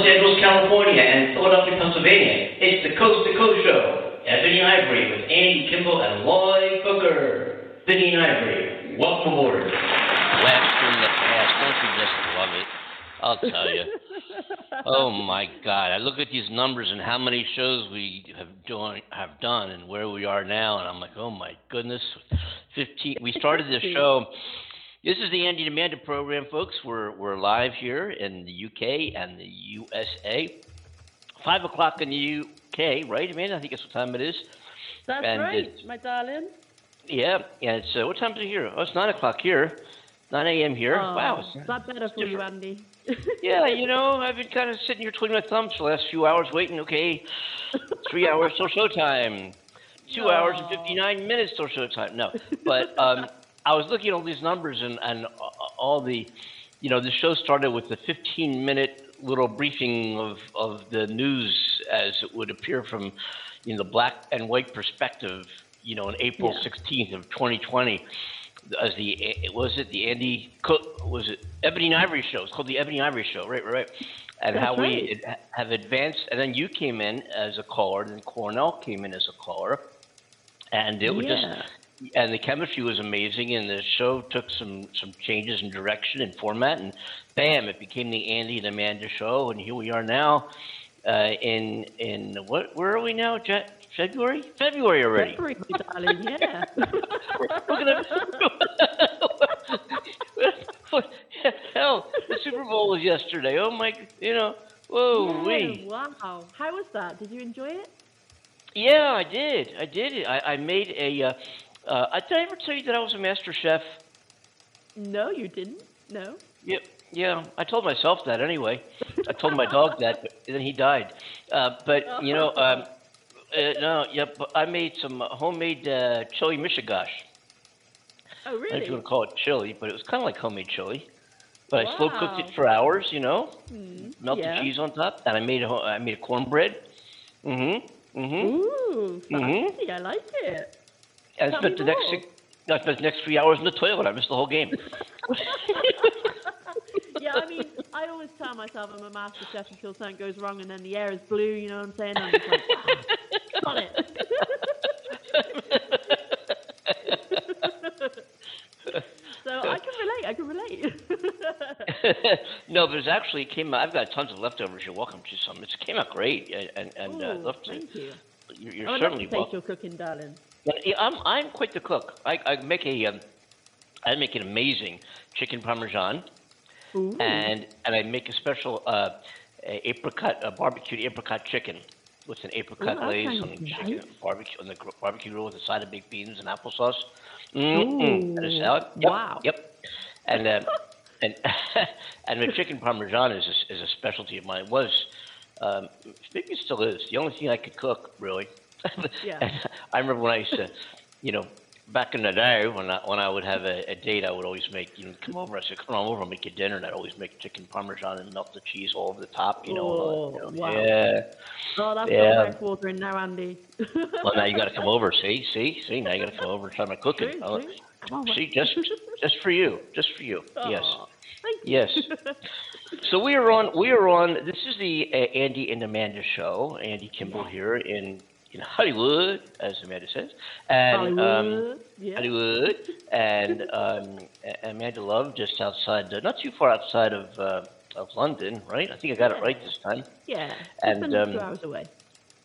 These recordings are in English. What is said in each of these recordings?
Los Angeles, California, and Philadelphia, Pennsylvania. It's the Coast to Coast Show. Ebony Ivory with Andy Kimbel and Lloyd Booker. Vinny and Ivory, welcome aboard. Blast from the past. Don't you just love it? I'll tell you. oh my God! I look at these numbers and how many shows we have done have done and where we are now, and I'm like, oh my goodness, fifteen. We started this show. This is the Andy and Amanda program, folks. We're we're live here in the UK and the USA. Five o'clock in the UK, right, Amanda? I think that's what time it is. That's And right, my darling. Yeah, and it's uh, what time is it here? Oh, it's nine o'clock here. 9 a.m. here. Oh, wow. Is that better for you, Andy? Yeah, you know, I've been kind of sitting here twiddling my thumbs for the last few hours, waiting. Okay, three hours till showtime, two hours and 59 minutes till showtime. No, but um, I was looking at all these numbers and, and uh, all the, you know, the show started with a 15 minute little briefing of, of the news as it would appear from, you know, the black and white perspective, you know, on April Yeah. 16th of 2020 as the eh, was it the Andy Cook was it Ebony and Ivory show? It's called the Ebony and Ivory show, right? Right, right. And That's how we right. have advanced, and then you came in as a caller, and then Cornell came in as a caller, and it was just and the chemistry was amazing, and the show took some some changes in direction and format, and bam, it became the Andy and Amanda show, and here we are now. Uh, in in what where are we now? Ja- February? February already. February, darling, yeah. We're gonna. Hell, the Super Bowl was yesterday. Oh my, you know, whoa. Wow. How was that? Did you enjoy it? Yeah, I did. I did. I, I made a. Uh, uh, I did I ever tell you that I was a master chef? No, you didn't. No. Yep. Yeah, I told myself that anyway. I told my dog that, but then he died. Uh, but you know, um, uh, no, yep. I made some homemade uh, chili mishigash. Oh, really? I don't know if you want to call it chili, but it was kind of like homemade chili. But I slow cooked it for hours, you know, Mm, melted yeah. cheese on top, and I made a I made a cornbread. Mm-hmm. Mm-hmm. Ooh, Mhm. fancy. I like it. And I spent the next six, I spent the next three hours in the toilet. I missed the whole game. Yeah, I mean, I always tell myself I'm a master chef until something goes wrong and then the air is blue, you know what I'm saying? I'm just like, ah, got it. so I can relate, I can relate. no, but it's actually it came out. I've got tons of leftovers. You're welcome to some. It came out great, and and, and uh, Ooh, love to. thank you. You're, you're certainly to welcome. your cooking, darling. Yeah, I'm I'm quite the cook. I, I make a um, I make an amazing chicken parmesan, Ooh. and and I make a special uh, a apricot a barbecued apricot chicken with an apricot Ooh, glaze on the nice. chicken barbecue on the barbecue grill with a side of baked beans and applesauce. Mm-mm. And a salad. Yep, wow. Yep. And uh, and and the chicken parmesan is a, is a specialty of mine. It was um, maybe it still is the only thing I could cook really. Yeah. I remember when I used to, you know, back in the day when I when I would have a, a date, I would always make you know come over. I said, come on over, I'll make you dinner, and I'd always make chicken parmesan and melt the cheese all over the top. You know, and you Oh, know. wow. yeah. Oh, that's Yeah. mouth watering now, Andy. Well, now you got to come over. See, see, see. Now you got to come over and try my cooking. True, I'll- true. Come on, See, just just for you, just for you. Yes. Thank you. Yes. So we are on. We are on. This is the uh, Andy and Amanda show. Andy Kimbel here in in Hollywood, as Amanda says, and um, Hollywood. yeah. Hollywood, and um, Amanda Love just outside, uh, not too far outside of uh, of London, right? I think I got it right this time. Yeah. And, um, two hours away.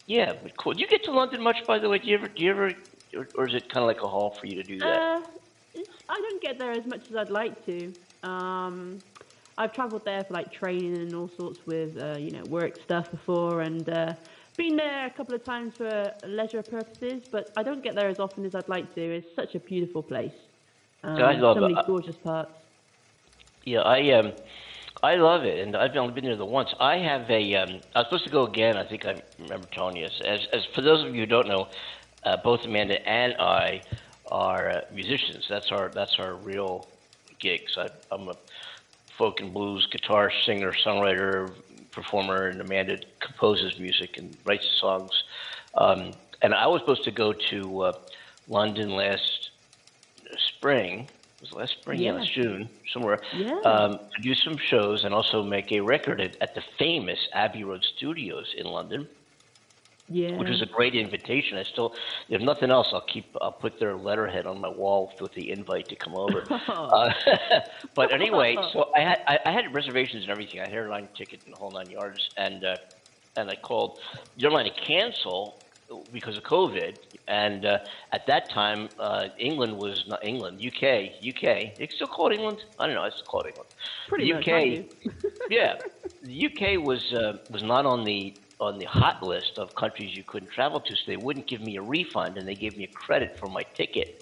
Yeah, but cool. Do you get to London much, by the way? Do you ever? Do you ever? Or, or is it kind of like a haul for you to do that? Uh, I don't get there as much as I'd like to. Um, I've travelled there for like training and all sorts with uh, you know work stuff before, and uh, been there a couple of times for leisure purposes. But I don't get there as often as I'd like to. It's such a beautiful place. Um, I love so many it. Gorgeous parts. Yeah, I um, I love it, and I've only been there the once. I have a. Um, I was supposed to go again. I think I remember telling you. this. As as for those of you who don't know, uh, both Amanda and I are uh, musicians. That's our that's our real gigs. I, I'm a folk and blues guitar singer, songwriter, performer, and Amanda composes music and writes songs. Um, and I was supposed to go to uh, London last spring, was last spring? Yeah, Yeah. last June, somewhere. Yeah. Um, to do some shows and also make a record at, at the famous Abbey Road Studios in London, Yeah. which was a great invitation. I still, if nothing else, I'll keep, I'll put their letterhead on my wall with the invite to come over. uh, but anyway, so I had, I, I had reservations and everything. I had airline ticket and the whole nine yards, and uh, and I called the airline to cancel because of COVID. And uh, at that time, uh, England was not England, UK, UK. They still called England? I don't know. It's called England. Pretty the much, UK, yeah, the UK was uh, was not on the on the hot list of countries you couldn't travel to, so they wouldn't give me a refund, and they gave me a credit for my ticket.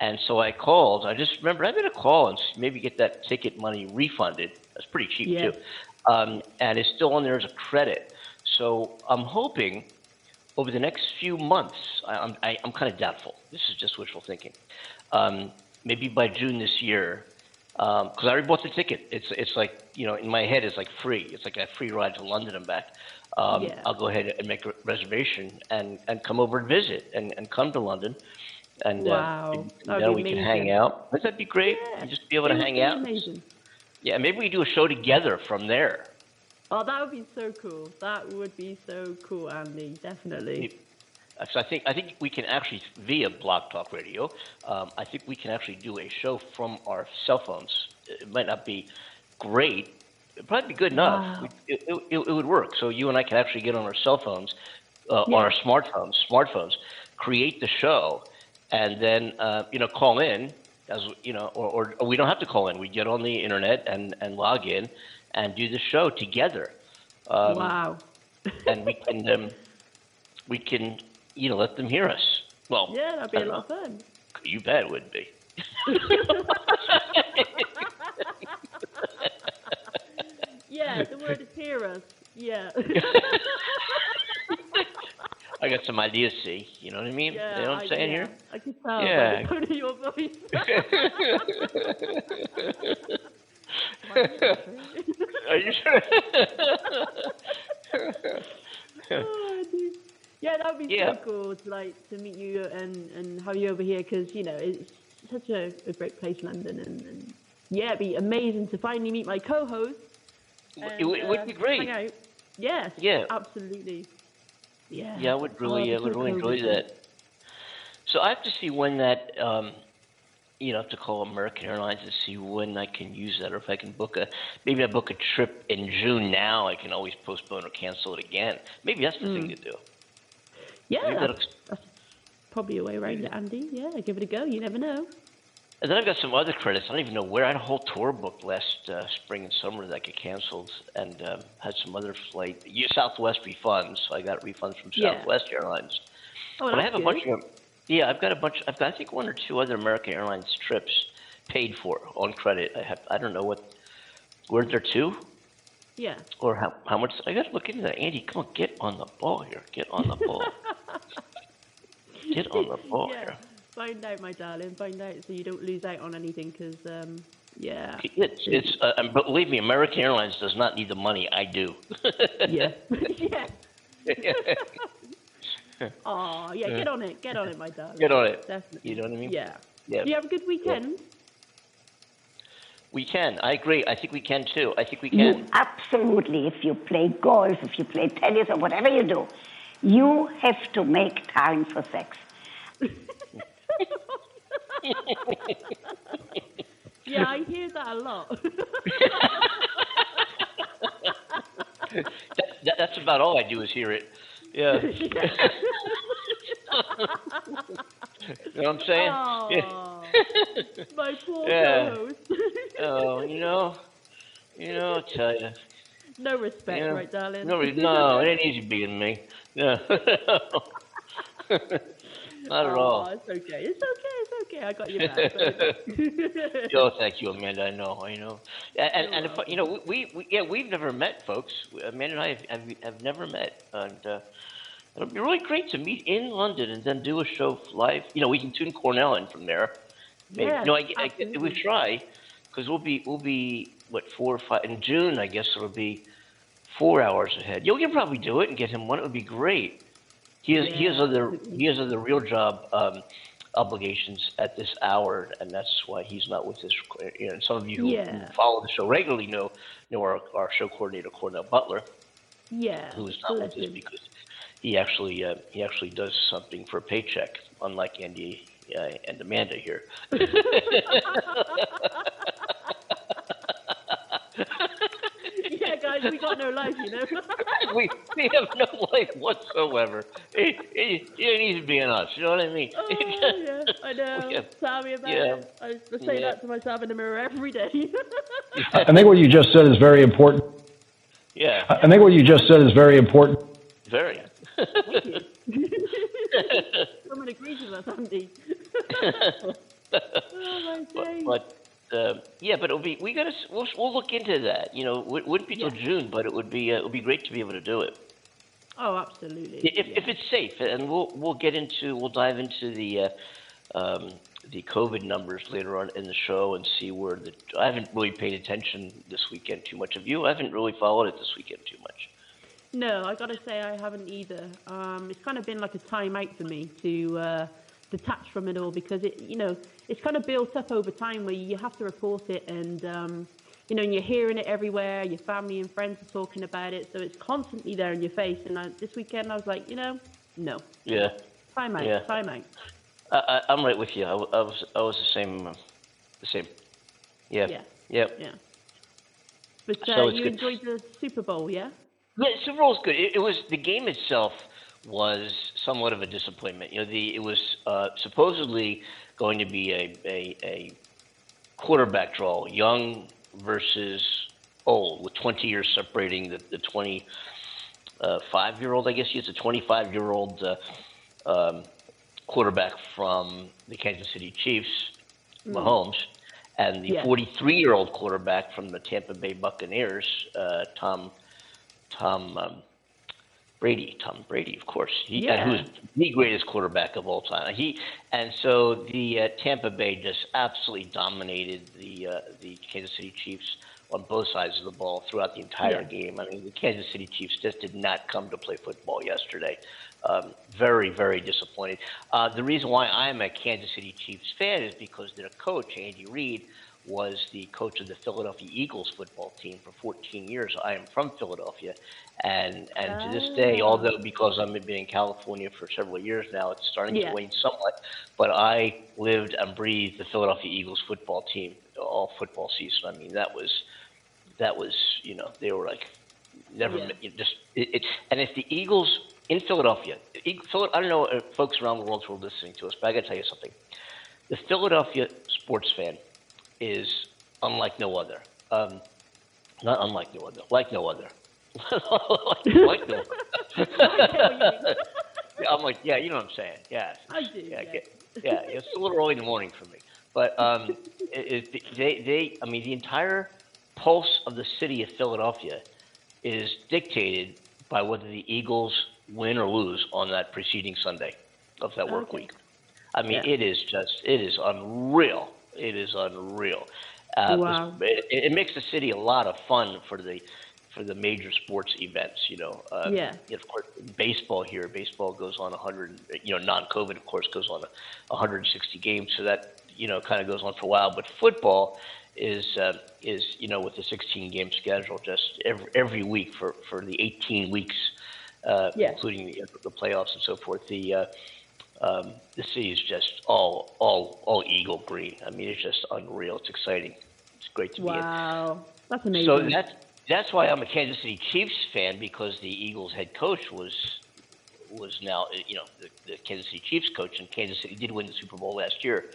And so I called. I just remember I'm going to call and maybe get that ticket money refunded. That's pretty cheap Yeah. too, um, and it's still on there as a credit. So I'm hoping over the next few months, I, I'm, I, I'm kind of doubtful. This is just wishful thinking. Um, maybe by June this year, because I already bought the ticket. It's it's like you know in my head it's like free. It's like a free ride to London and back. Um, Yeah. I'll go ahead and make a reservation and, and come over and visit and, and come to London. And Wow. uh, That would then be we can hang out. Wouldn't that be great? Yeah. And just be able to It would hang out. Amazing. Yeah, maybe we do a show together from there. Oh, that would be so cool. That would be so cool, Andy. Definitely. So I think I think we can actually via Blog Talk Radio. Um, I think we can actually do a show from our cell phones. It might not be great. It'd probably be good enough. Wow. It, it, it, it would work. So you and I can actually get on our cell phones, uh, Yeah. on our smartphones, smartphones, create the show, and then uh, you know call in. As you know, or, or, or we don't have to call in. We get on the internet and, and log in, and do the show together. Um, wow. and we can um, we can you know let them hear us. Well, Yeah, that'd be a lot of fun. You bet it would be. Yeah, the word is hear us. Yeah. I got some ideas. See, you know what I mean? yeah. you know what I'm saying here? I can tell Yeah. by the tone of your voice. Are you sure? Oh, dude. Yeah, that would be Yeah. so cool to like to meet you and and have you over here because you know it's such a, a great place, London, and, and yeah, it'd be amazing to finally meet my co-host. it, would- it would and, be uh, great. Yes. Yeah. absolutely. Yeah. Yeah, I would really, Oh, I would really enjoy that. So I have to see when that, um, you know, I have to call American Airlines and see when I can use that, or if I can book a, maybe I book a trip in June now. I can always postpone or cancel it again. Maybe that's the thing to do. Yeah, that's, that's probably a way around it, Andy. Yeah, give it a go. You never know. And then I've got some other credits. I don't even know where. I had a whole tour booked last uh, spring and summer that got canceled, and um, had some other flight. Yeah, Southwest refunds. So I got refunds from Yeah. Southwest Airlines. Oh, but I have a good. bunch of. Yeah, I've got a bunch. I've got I think one or two other American Airlines trips paid for on credit. I have. I don't know what. Were there two? Yeah. Or how, how much? I got to look into that. Andy, come on, get on the ball here. Get on the ball. get on the ball yeah. here. Find out, my darling. Find out so you don't lose out on anything. Because um, yeah, It's, it's uh, believe me, American Airlines does not need the money. I do. yeah, yeah. Oh, yeah. Get on it. Get on it, my darling. Get on it. Definitely. You know what I mean? Yeah. Yeah. You have a good weekend. We can. I agree. I think we can too. I think we You can. absolutely, if you play golf, if you play tennis, or whatever you do, you have to make time for sex. Yeah, I hear that a lot. That, that, that's about all I do is hear it. Yeah. you know what I'm saying? oh, my poor Yeah. Oh, you know, you know, I'll tell you. no respect, Yeah. right, darling? No, no, it ain't easy being me. No. Not at Oh, all. it's okay. It's okay. It's okay. I got you back. Oh, thank you, Amanda. I know, I know. And, and, and if, you know, we, we, yeah, we've never met, folks. Amanda and I have, have, have never met, and uh, it'll be really great to meet in London and then do a show live. You know, we can tune Cornell in from there. Maybe. Yes, no, I, I, absolutely. we try because we'll be we'll be what four or five in June. I guess it'll be four hours ahead. You can probably do it and get him one. It would be great. He has he has other he has other real job um, obligations at this hour, and that's why he's not with us. You know, some of you who, Yeah. who follow the show regularly know know our, our show coordinator Cornell Butler, Yeah. who is not with us because he actually uh, he actually does something for a paycheck, unlike Andy uh, and Amanda here. yeah, guys, we got no life, you know. we, we have no life whatsoever. It, it, it needs to be on us. You know what I mean? oh, yeah, I know. Yeah. Tell me about Yeah. it. I used to say Yeah. that to myself in the mirror every day. I think what you just said is very important. yeah, I think what you just said is very important. very. Thank you. Someone agrees with us, Andy. oh my but, but uh, yeah, but it'll be we gotta we'll, we'll look into that. You know, it wouldn't be till Yeah. June, but it would be uh, it would be great to be able to do it Oh, absolutely. if, yeah. if it's safe. And we'll we'll get into we'll dive into the uh, um, the COVID numbers later on in the show and see where the I haven't really paid attention this weekend too much. Of you, I haven't really followed it this weekend too much. No, I gotta say I haven't either. Um, it's kind of been like a time out for me to uh, detach from it all because it, you know, it's kind of built up over time where you have to report it and, um, you know, and you're hearing it everywhere. Your family and friends are talking about it, so it's constantly there in your face. And I, this weekend I was like, you know, no, Yeah. time out, Yeah. time out. I, I, I'm right with you. I, I was I was the same, uh, the same. Yeah. Yeah. Yep. Yeah. But uh, it's you good. enjoyed the Super Bowl, yeah? Yeah, Super Bowl's good. It, it was the game itself was somewhat of a disappointment. You know, the it was uh, supposedly going to be a, a a quarterback draw, young versus old, with 20 years separating the the 25 year old. I guess he's a 25 year old uh, um, quarterback from the Kansas City Chiefs, Mahomes, and the Yeah. 43 year old quarterback from the Tampa Bay Buccaneers, uh, Tom Tom um, Brady. Tom Brady, of course. He, Yeah. who's the greatest quarterback of all time. He and so the uh, Tampa Bay just absolutely dominated the uh, the Kansas City Chiefs on both sides of the ball throughout the entire Yeah. game. I mean, the Kansas City Chiefs just did not come to play football yesterday. Um, very, very disappointed. Uh, the reason why I'm a Kansas City Chiefs fan is because their coach, Andy Reid, was the coach of the Philadelphia Eagles football team for 14 years. I am from Philadelphia, and and to this day, Ah. although because I've been in California for several years now, it's starting Yeah. to wane somewhat. But I lived and breathed the Philadelphia Eagles football team all football season. I mean, that was that was you know they were like never Yeah. you just it, it and if the Eagles in Philadelphia, I don't know if folks around the world who are listening to us, but I got to tell you something. The Philadelphia sports fan is unlike no other. Um, not unlike no other, like no other. like, like no other. Yeah, I'm like, yeah, you know what I'm saying. Yes. I do, Yeah, yeah. get- yeah, it's a little early in the morning for me. But um, it, it, they, they, I mean, the entire pulse of the city of Philadelphia is dictated by whether the Eagles win or lose on that preceding Sunday of that work Okay. week. I mean, Yeah. it is just, it is unreal. It is unreal. Uh, Wow. It, it makes the city a lot of fun for the for the major sports events. You know, um, Yeah. Of course, baseball here, baseball goes on 100. You know, non-COVID, of course, goes on 160 games, so that you know kind of goes on for a while. But football is uh, is you know with the 16 game schedule, just every every week for for the 18 weeks, uh, Yeah. including the, the playoffs and so forth. The uh, um, the city is just all all all eagle green. I mean, it's just unreal. It's exciting. It's great to be in. Wow, that's amazing. So that's that's why I'm a Kansas City Chiefs fan because the Eagles head coach was was now you know the, the Kansas City Chiefs coach and Kansas City did win the Super Bowl last year,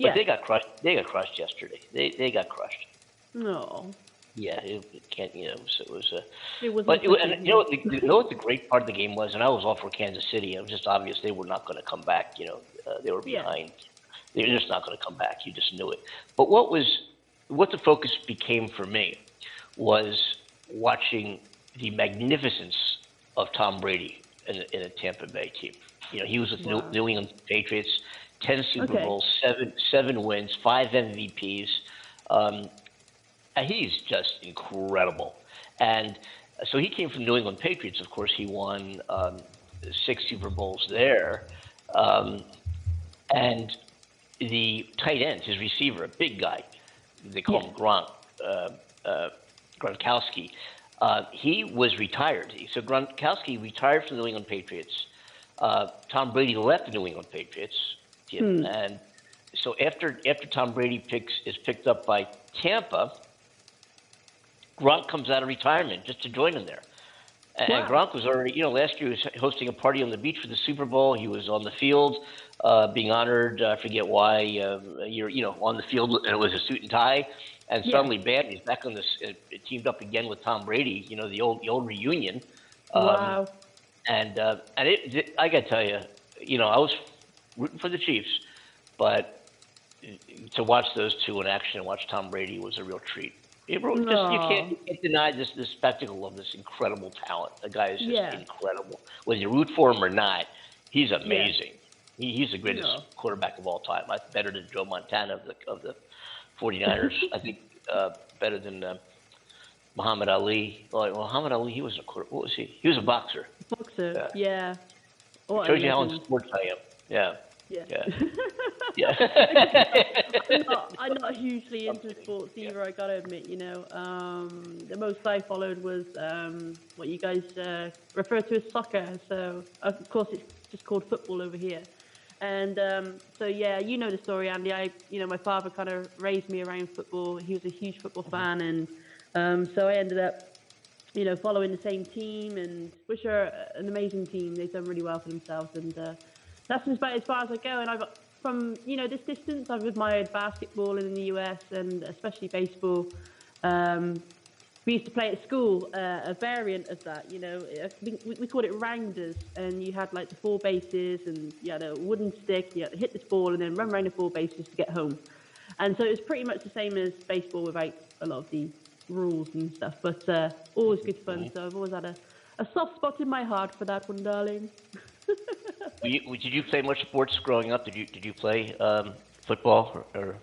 but Yeah. they got crushed. They got crushed yesterday. They they got crushed. no, Yeah, it, it can't you know so it was a. it was. But it, and you know what the, you know what the great part of the game was, and I was all for Kansas City. It was just obvious they were not going to come back. You know, uh, they were Yeah. behind. They're just not going to come back. You just knew it. But what was what the focus became for me was watching the magnificence of Tom Brady in a, in a Tampa Bay team. You know, he was with Wow. New, New England Patriots, ten Super Okay. Bowls, seven seven wins, five MVPs. Um, and he's just incredible. And so he came from New England Patriots. Of course, he won um, six Super Bowls there. Um, and the tight end, his receiver, a big guy, they call Yeah. him Gronk, uh, uh, Gronkowski. Uh, he was retired. So Gronkowski retired from the New England Patriots. Uh, Tom Brady left the New England Patriots, Hmm. and so after after Tom Brady picks is picked up by Tampa, Gronk comes out of retirement just to join him there. And Wow. Gronk was already, you know, last year he was hosting a party on the beach for the Super Bowl. He was on the field, uh, being honored. I forget why. Um, you're, you know, on the field, and it was a suit and tie. And Yeah. suddenly, bam, he's back on this. Uh, teamed up again with Tom Brady. You know, the old, the old reunion. Um, wow. And uh, and it, it, I got to tell you, you know, I was rooting for the Chiefs, but to watch those two in action and watch Tom Brady was a real treat. It, were- just, you, can't, you can't deny this this spectacle of this incredible talent. The guy is just Yeah. incredible. Whether you root for him or not, he's amazing. He, he's the greatest Yeah. quarterback of all time. I, better than Joe Montana of the of the 49ers. I think uh, better than uh, Muhammad Ali. Well, Muhammad Ali, he was a quarter. What was he? He was a boxer. Boxer. yeah. Yeah. What a Shows you how in sports I am. Yeah. Yeah. Yeah. Yeah. I'm, not, I'm not hugely into sports either. I gotta admit, you know, um, the most I followed was um, what you guys uh, refer to as soccer. So of course it's just called football over here. And um, so yeah, you know the story, Andy. I, you know, my father kind of raised me around football. He was a huge football fan, and um, so I ended up, you know, following the same team, and which are an amazing team. They've done really well for themselves, and uh, that's about as far as I go. And I've from you know this distance, I've admired basketball in the US and especially baseball. Um, we used to play at school uh, a variant of that. You know, we, we called it rounders, and you had like the four bases, and you had a wooden stick. You had to hit this ball and then run around the four bases to get home. And so it was pretty much the same as baseball without a lot of the rules and stuff. But uh, always good fun. So I've always had a, a soft spot in my heart for that one, darling. You, did you play much sports growing up? Did you did you play um, football or, or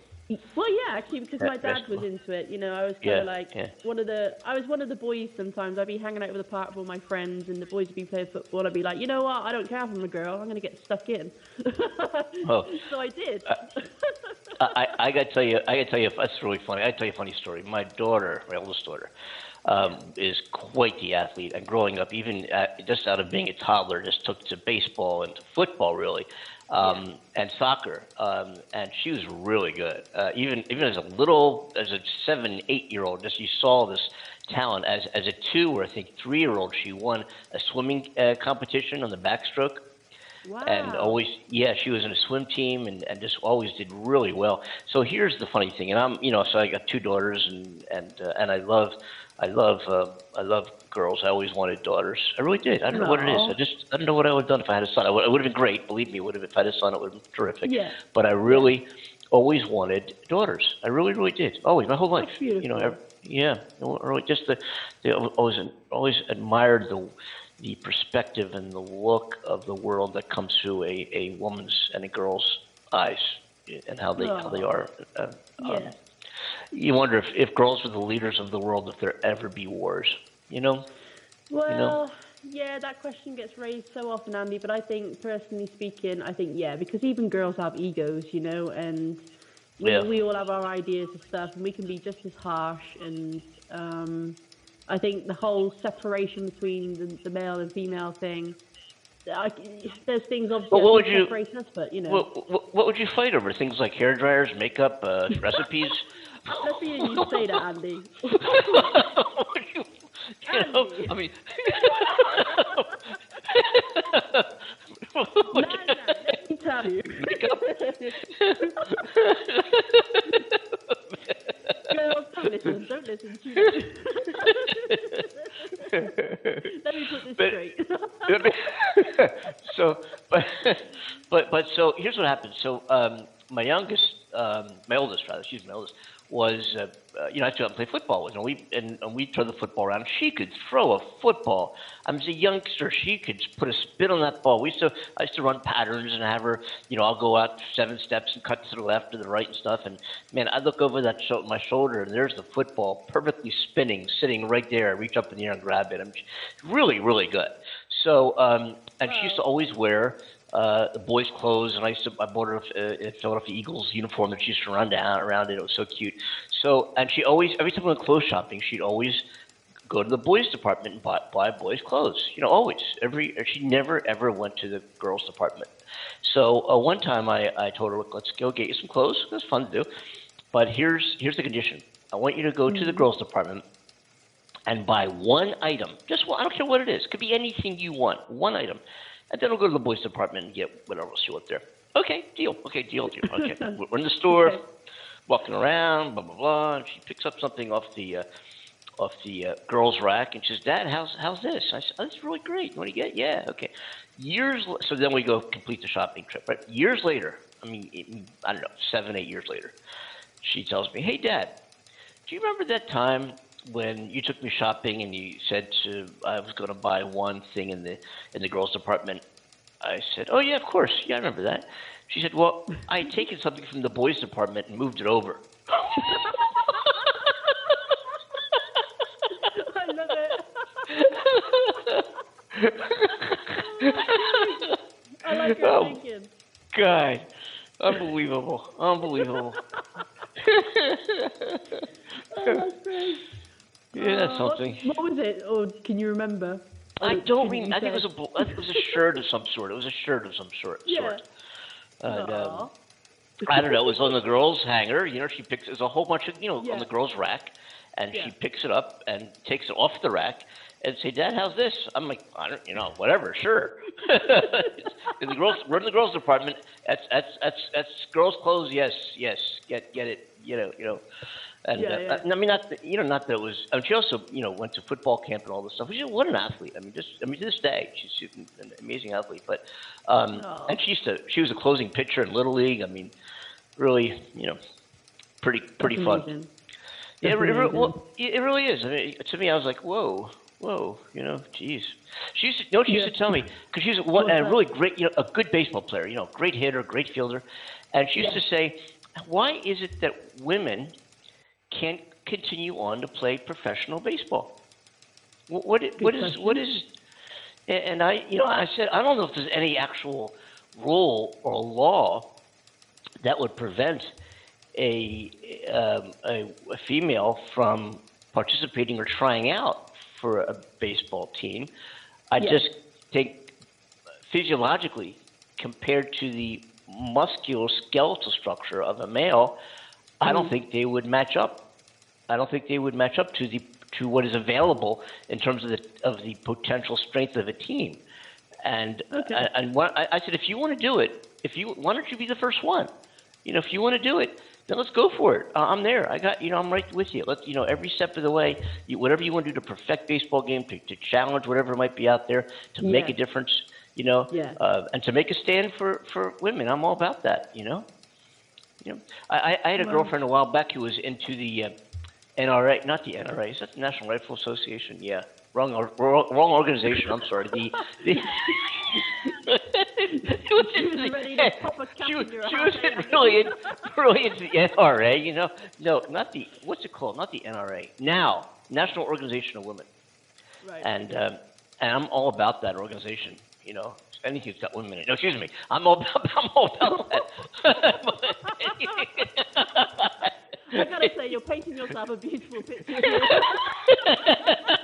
Well, yeah, actually, because my dad was into it. You know, I was kind Yeah, of like yeah. one of the. I was one of the boys. Sometimes I'd be hanging out with a park with all my friends, and the boys would be playing football. I'd be like, you know what? I don't care if I'm a girl. I'm going to get stuck in. Oh. so I did. I, I I got to tell you, I got to tell you, that's really funny. I got to tell you a funny story. My daughter, my oldest daughter, um, is quite the athlete. And growing up, even at, just out of being a toddler, just took to baseball and to football, really, um, and soccer. Um, and she was really good. Uh, even even as a little, as a seven, eight year old, just you saw this talent. As as a two or I think three year old, she won a swimming uh, competition on the backstroke wow. and always yeah she was in a swim team and, and just always did really well so here's the funny thing and i'm you know so i got two daughters and and uh, and i love i love uh, i love girls. I always wanted daughters. I really did. I don't know what it is. I just i don't know what i would have done if i had a son. It would, it would have been great. Believe me would have if i had a son it would have been terrific. Yeah. but i really always wanted daughters. I really really did. Always my whole life. You know beautiful. ev- yeah. Really just the, the always always admired the the perspective and the look of the world that comes through a, a woman's and a girl's eyes and how they how they are. Uh, um, Yeah. You wonder if, if girls were the leaders of the world, if there ever be wars. You know? Well, yeah, that question gets raised so often, Andy. But I think, personally speaking, I think yeah, because even girls have egos, you know, and we, Yeah. we all have our ideas of stuff, and we can be just as harsh. And um, I think the whole separation between the, the male and female thing. I, there's things obviously But what would you- us, but you know, What, what, what would you fight over? Things like hair dryers, makeup, uh, recipes? Let's see if you say that, Andy. You, you know, I mean. no, no, let me tell you. Girls, don't listen. Don't listen. to me. Let me put this But- straight. so, but, but, but, so here's what happened. So, um, my youngest, um, my oldest rather, she's my oldest, was, uh, uh, you know, I used to go out and play football with her, and we, and, and we throw the football around. She could throw a football. I mean, as a youngster, she could put a spin on that ball. We used to, I used to run patterns and have her, you know, I'll go out seven steps and cut to the left or the right and stuff. And man, I look over that sho- my shoulder, and there's the football perfectly spinning, sitting right there. I reach up in the air and grab it. I'm really, really good. So, um, and she used to always wear uh, the boys' clothes, and I used to I bought her a, a Philadelphia Eagles uniform that she used to run down around it. It was so cute. So, and she always every time we went clothes shopping, she'd always go to the boys' department and buy, buy boys' clothes. You know, always. Every she never ever went to the girls' department. So uh, one time I, I told her, Look, let's go get you some clothes. It was fun to do. But here's here's the condition. I want you to go to the girls' department and buy one item. Just one, I don't care what it is. It could be anything you want. One item. And then we'll go to the boys' department and get whatever else you want there. Okay, deal. Okay, deal, deal. Okay. We're in the store, Okay. walking around, blah blah blah. And she picks up something off the uh, off the uh, girls' rack and she says, "Dad, how's how's this?" I said, "Oh, "That's really great. What do you get?" Yeah, okay. Years l- so then we go complete the shopping trip. Right? Years later, I mean, it- I don't know, seven, eight years later, she tells me, "Hey, Dad, do you remember that time when you took me shopping and you said to I was going to buy one thing in the in the girls' department?" I said, "Oh yeah, of course. Yeah, I remember that." She said, "Well, I had taken something from the boys' department and moved it over." I love it. I like your Oh. thinking. God, unbelievable, unbelievable. Yeah, that's what- something. What, was it? Or can you remember? I Or don't can you I think it was a. bl- I think it was a shirt of some sort. It was a shirt of some sort. Yeah. Sort. And, um, Aw. I don't know. It was on the girls' hanger. You know, she picks. There's a whole bunch of you know Yeah. on the girls' rack, and Yeah. she picks it up and takes it off the rack and say, "Dad, how's this?" I'm like, I don't, you know, whatever, sure. in the girls, we're in the girls' department. That's that's that's that's girls' clothes. Yes, yes, get get it. You know, you know. And Yeah, uh. I mean, not that, you know, not that it was. I mean, she also, you know, went to football camp and all this stuff. She, what an athlete! I mean, just, I mean, to this day, she's an amazing athlete. But, um, Aw. and she used to, she was a closing pitcher in little league. I mean, really, you know, pretty, pretty That's fun. amazing. Yeah, it, amazing. well, it it really is. I mean, to me, I was like, whoa, whoa, you know, geez. She used to, you know, she used Yeah. to tell me because she's a, What's a really great, you know, a good baseball player, you know, great hitter, great fielder, and she used Yeah. to say, why is it that women can't continue on to play professional baseball? What, what, what is, what is, and I, you know, I said, I don't know if there's any actual rule or law that would prevent a, um, a, a female from participating or trying out for a baseball team. I Yeah. just think physiologically, compared to the musculoskeletal structure of a male, I don't think they would match up. I don't think they would match up to the to what is available in terms of the of the potential strength of a team. And Okay. and, I, I said, if you want to do it, if you why don't you be the first one? You know, if you want to do it, then let's go for it. Uh, I'm there. I got you know, I'm right with you. Let's you know, every step of the way, you, whatever you want to do to perfect baseball game, to, to challenge whatever might be out there, to make a difference. You know, Yeah. uh, and to make a stand for for women. I'm all about that. You know. You know, I, I- had a girlfriend a while back who was into the uh, NRA, not the NRA. Is that the National Rifle Association? Yeah, wrong, or, wrong, wrong organization. I'm sorry. The, the she was She was the- ready to pop a cap she was, in your she was in- really, in, really into the NRA. You know, no, not the what's it called? Not the NRA. Now, National Organization of Women Right. and um, and I'm all about that organization. You know, anything women in it. No, excuse me, I'm all about, I'm all about that. I gotta say, you're painting yourself a beautiful picture.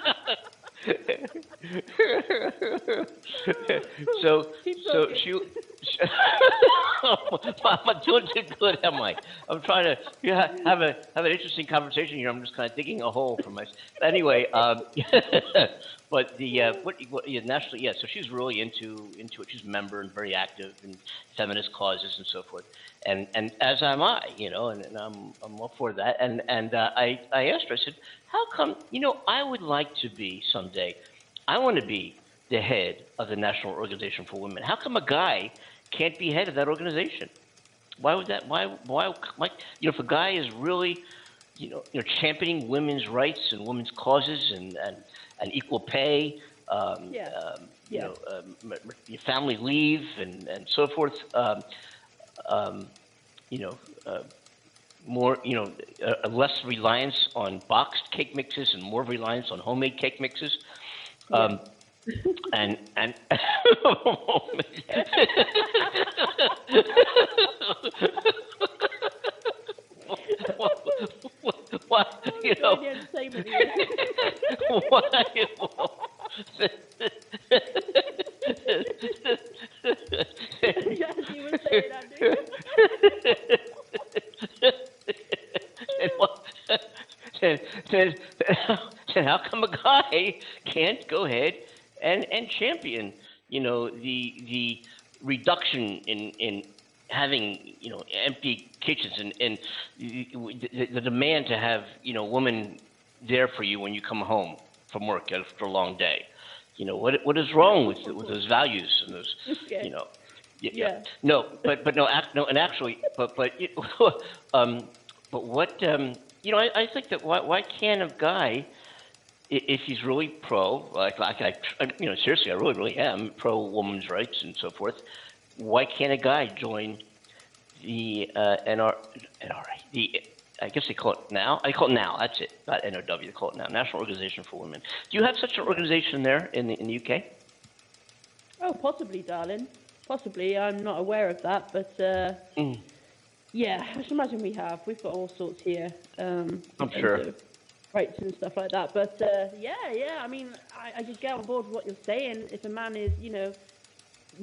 so so she. she I'm doing too good, am I? I'm trying to yeah, have a have an interesting conversation here. I'm just kind of digging a hole for myself. Anyway, um, but the uh, what, what yeah, nationally, yeah. So she's really into into it. She's a member and very active in feminist causes and so forth. And and as am I, you know, and, and I'm I'm all for that. And and uh, I I asked her, I said, how come? You know, I would like to be someday. I want to be the head of the National Organization for Women. How come a guy can't be head of that organization? Why would that? Why? Why? Like, you know, if a guy is really, you know, you know, championing women's rights and women's causes and and, and equal pay, um, Yeah. um, you Yeah. know, um, m- m- your family leave and and so forth. Um, um, you know, uh, more, you know, uh, less reliance on boxed cake mixes and more reliance on homemade cake mixes. Um, and and what, what, you know Enjoy the entertainment. yes, you were saying, Andy. then, what, then, then, then how come a guy can't go ahead and, and champion, you know, the the reduction in, in having, you know, empty kitchens and, and the, the demand to have, you know, women there for you when you come home from work after a long day. You know, what what is wrong with with those values and those, Okay. you know, y- Yeah. no, but but no, act, no, and actually, but but it, um, but what um, you know, I, I think that why why can't a guy, if he's really pro, like like I, I- you know, seriously, I really really am pro women's rights and so forth. Why can't a guy join the uh, NR, NRA, the I guess they call it now. I call it now. That's it. Not NOW. They call it now. National Organization for Women. Do you have such an organization there in the in the UK? Oh, possibly, darling. Possibly. I'm not aware of that, but uh, Mm. yeah, I should imagine we have. We've got all sorts here. Um, I'm sure. Rights and stuff like that. But uh, yeah, yeah. I mean, I, I just get on board with what you're saying. If a man is, you know,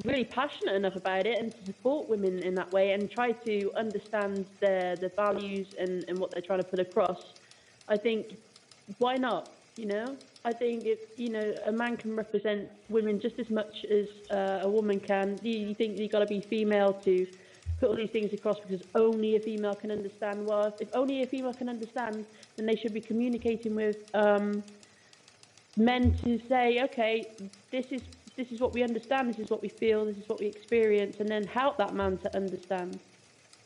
really passionate enough about it and to support women in that way and try to understand their their values and, and what they're trying to put across, I think why not? You know, I think if you know a man can represent women just as much as uh, a woman can. Do you think you got to be female to put all these things across because only a female can understand? Well, if only a female can understand, then they should be communicating with um, men to say, okay, this is this is what we understand, this is what we feel, this is what we experience, and then help that man to understand.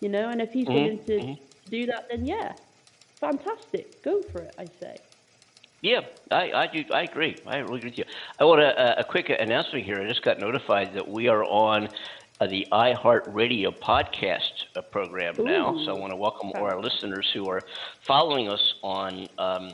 You know, and if he's willing to do that, then yeah, fantastic, go for it. I say. Yeah, I, I do. I agree. I really agree with you. I want a, a quick announcement here. I just got notified that we are on uh, the iHeartRadio podcast uh, program now. So I want to welcome all our listeners who are following us on um,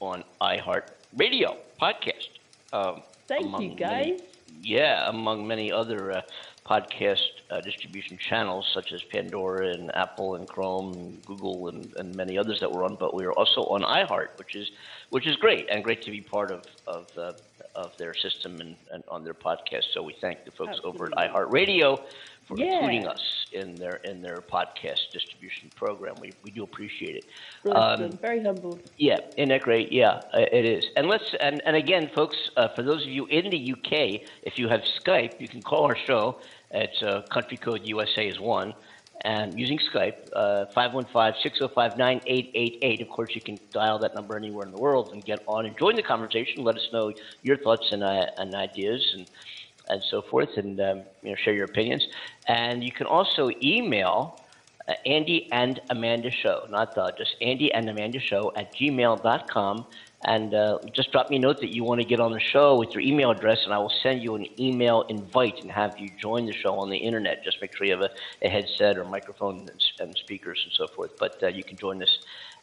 on iHeartRadio podcast. Um, Thank you, many- guys. yeah, among many other uh, podcast uh, distribution channels such as Pandora and Apple and Chrome, and Google, and, and many others that we're on. But we are also on iHeart, which is which is great and great to be part of of, uh, of their system and, and on their podcast. So we thank the folks over at iHeartRadio for Yeah. including us in their in their podcast distribution program. We we do appreciate it. Bless Um. Very humbled. Yeah, isn't that great? Yeah, it is. And let's and, and again, folks, uh, for those of you in the UK, if you have Skype, you can call our show. It's uh, country code USA is one, and using Skype, uh, 515-605-9888. Of course, you can dial that number anywhere in the world and get on and join the conversation. Let us know your thoughts and uh, and ideas and and so forth, and um, you know share your opinions. And you can also email uh, Andy and Amanda Show, not the, just Andy and Amanda Show at gmail.com. And uh, just drop me a note that you want to get on the show with your email address, and I will send you an email invite and have you join the show on the internet. Just make sure you have a, a headset or microphone and, and speakers and so forth. But uh, you can join us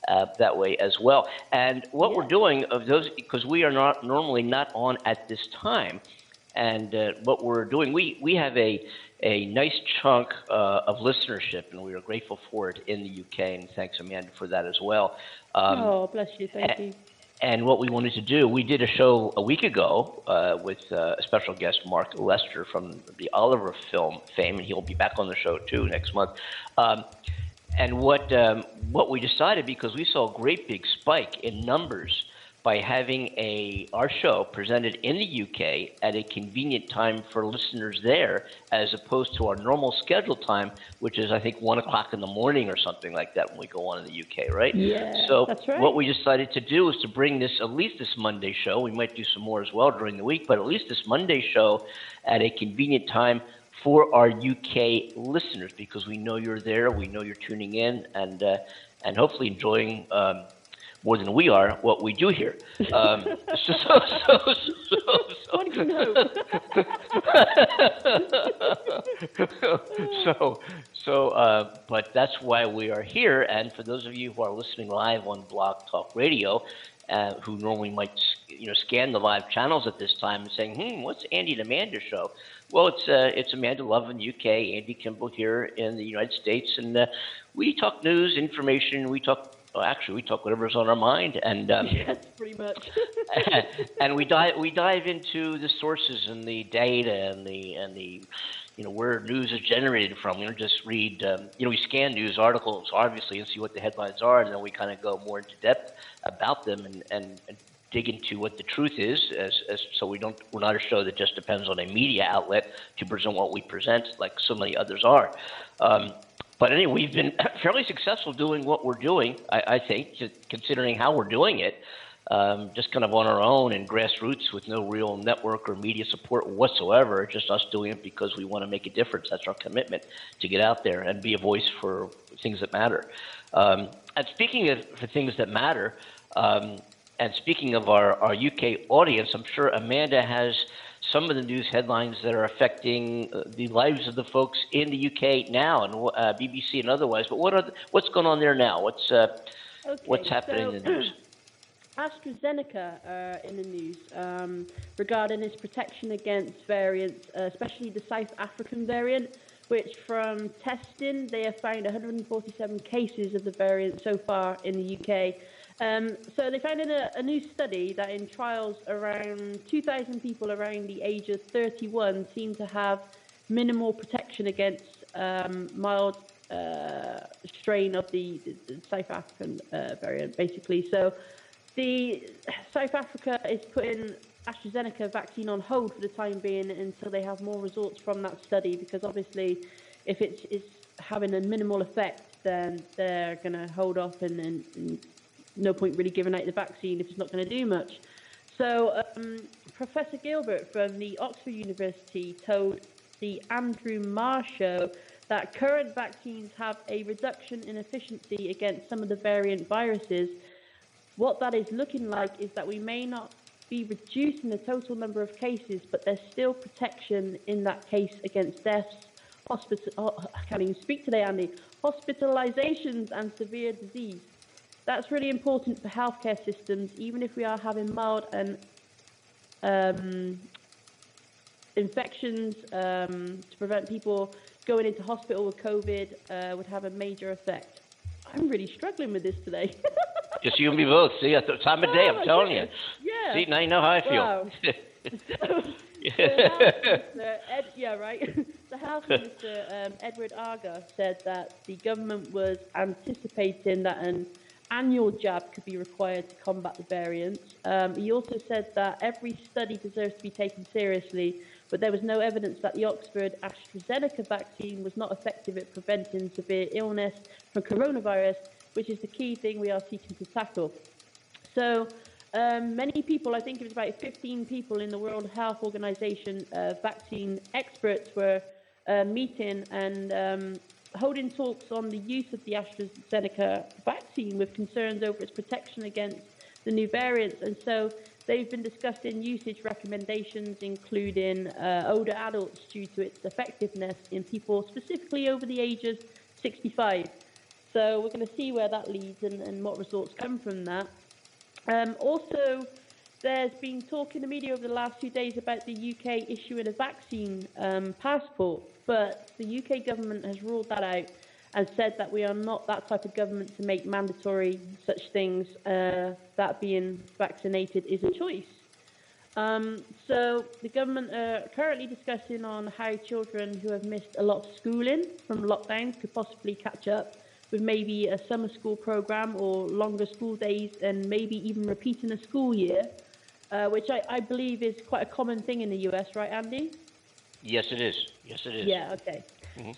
uh, that way as well. And what we're doing of those, because we are not normally not on at this time, and uh, what we're doing, we, we have a, a nice chunk uh, of listenership, and we are grateful for it in the UK, and thanks, Amanda, for that as well. Um, oh, bless you. Thank eh, you. and what we wanted to do, we did a show a week ago uh, with uh, a special guest, Mark Lester from the Oliver film fame, and he'll be back on the show too next month. Um, and what um, what we decided, because we saw a great big spike in numbers by having a our show presented in the UK at a convenient time for listeners there, as opposed to our normal schedule time, which is I think one o'clock in the morning or something like that when we go on in the UK, right? Yeah, So that's right. what we decided to do is to bring this at least this Monday show. We might do some more as well during the week, but at least this Monday show at a convenient time for our UK listeners because we know you're there, we know you're tuning in, and uh, and hopefully enjoying. Um, more than we are, what we do here. Um, so, so, so, so, so, hope. so, so, uh, but that's why we are here. And for those of you who are listening live on Blog Talk Radio, uh, who normally might, you you know scan the live channels at this time and saying, "Hmm, what's Andy and Amanda show?" Well, it's uh, it's Amanda Love in the UK, Andy Kimbel here in the United States, and uh, we talk news, information. We talk. Well, actually, we talk whatever's on our mind, and um, Yes, pretty much. and we dive we dive into the sources and the data and the and the you know where news is generated from. We don't just read um, you know we scan news articles obviously and see what the headlines are, and then we kind of go more into depth about them and, and, and dig into what the truth is. As, as so we don't we're not a show that just depends on a media outlet to present what we present like so many others are. Um, but anyway, we've been fairly successful doing what we're doing, I, I think, considering how we're doing it um, just kind of on our own and grassroots with no real network or media support whatsoever. Just us doing it because we want to make a difference. That's our commitment to get out there and be a voice for things that matter. Um, and speaking of for things that matter, um, and speaking of our, our UK audience, I'm sure Amanda has some of the news headlines that are affecting uh, the lives of the folks in the UK now, and uh, BBC and otherwise. But what are the, what's going on there now? What's uh, Okay, what's happening so- in the news? AstraZeneca uh, in the news um, regarding its protection against variants, uh, especially the South African variant, which from testing they have found 147 cases of the variant so far in the UK. Um, so they found in a, a new study that in trials around 2,000 people around the age of 31 seem to have minimal protection against um, mild uh, strain of the, the, South African uh, variant, basically. So the South Africa is putting AstraZeneca vaccine on hold for the time being until they have more results from that study, because obviously, if it's, it's having a minimal effect, then they're going to hold off and, and, and no point really giving out the vaccine if it's not going to do much. So, um, Professor Gilbert from the Oxford University told the Andrew Marr show that current vaccines have a reduction in efficiency against some of the variant viruses. What that is looking like is that we may not be reducing the total number of cases, but there's still protection in that case against deaths, hospital. Oh, I can't even speak today, Andy. Hospitalizations and severe disease. That's really important for healthcare systems, even if we are having mild and um, infections um, to prevent people going into hospital with COVID uh, would have a major effect. I'm really struggling with this today. Just you and me both. See, at the time of day, Oh, I'm telling you. Yeah. See, now you know how I feel. Wow. The Minister, Ed, yeah, right. the Health Minister, um, Edward Argar, said that the government was anticipating that an annual jab could be required to combat the variants. Um, he also said that every study deserves to be taken seriously, but there was no evidence that the Oxford AstraZeneca vaccine was not effective at preventing severe illness from coronavirus, which is the key thing we are seeking to tackle. So, um, many people, I think it was about 15 people in the World Health Organization, uh, vaccine experts, were uh, meeting and um, holding talks on the use of the AstraZeneca vaccine with concerns over its protection against the new variants. And so they've been discussing usage recommendations, including uh, older adults, due to its effectiveness in people specifically over the ages 65. So we're going to see where that leads and, and what results come from that. Um, also, there's been talk in the media over the last few days about the UK issuing a vaccine um, passport, but the UK government has ruled that out and said that we are not that type of government to make mandatory such things. Uh, that being vaccinated is a choice. Um, so the government are currently discussing on how children who have missed a lot of schooling from lockdowns could possibly catch up with maybe a summer school program or longer school days and maybe even repeating a school year, uh, which I, I believe is quite a common thing in the US, right, Andy? Yes, it is. Yes, it is. Yeah, okay.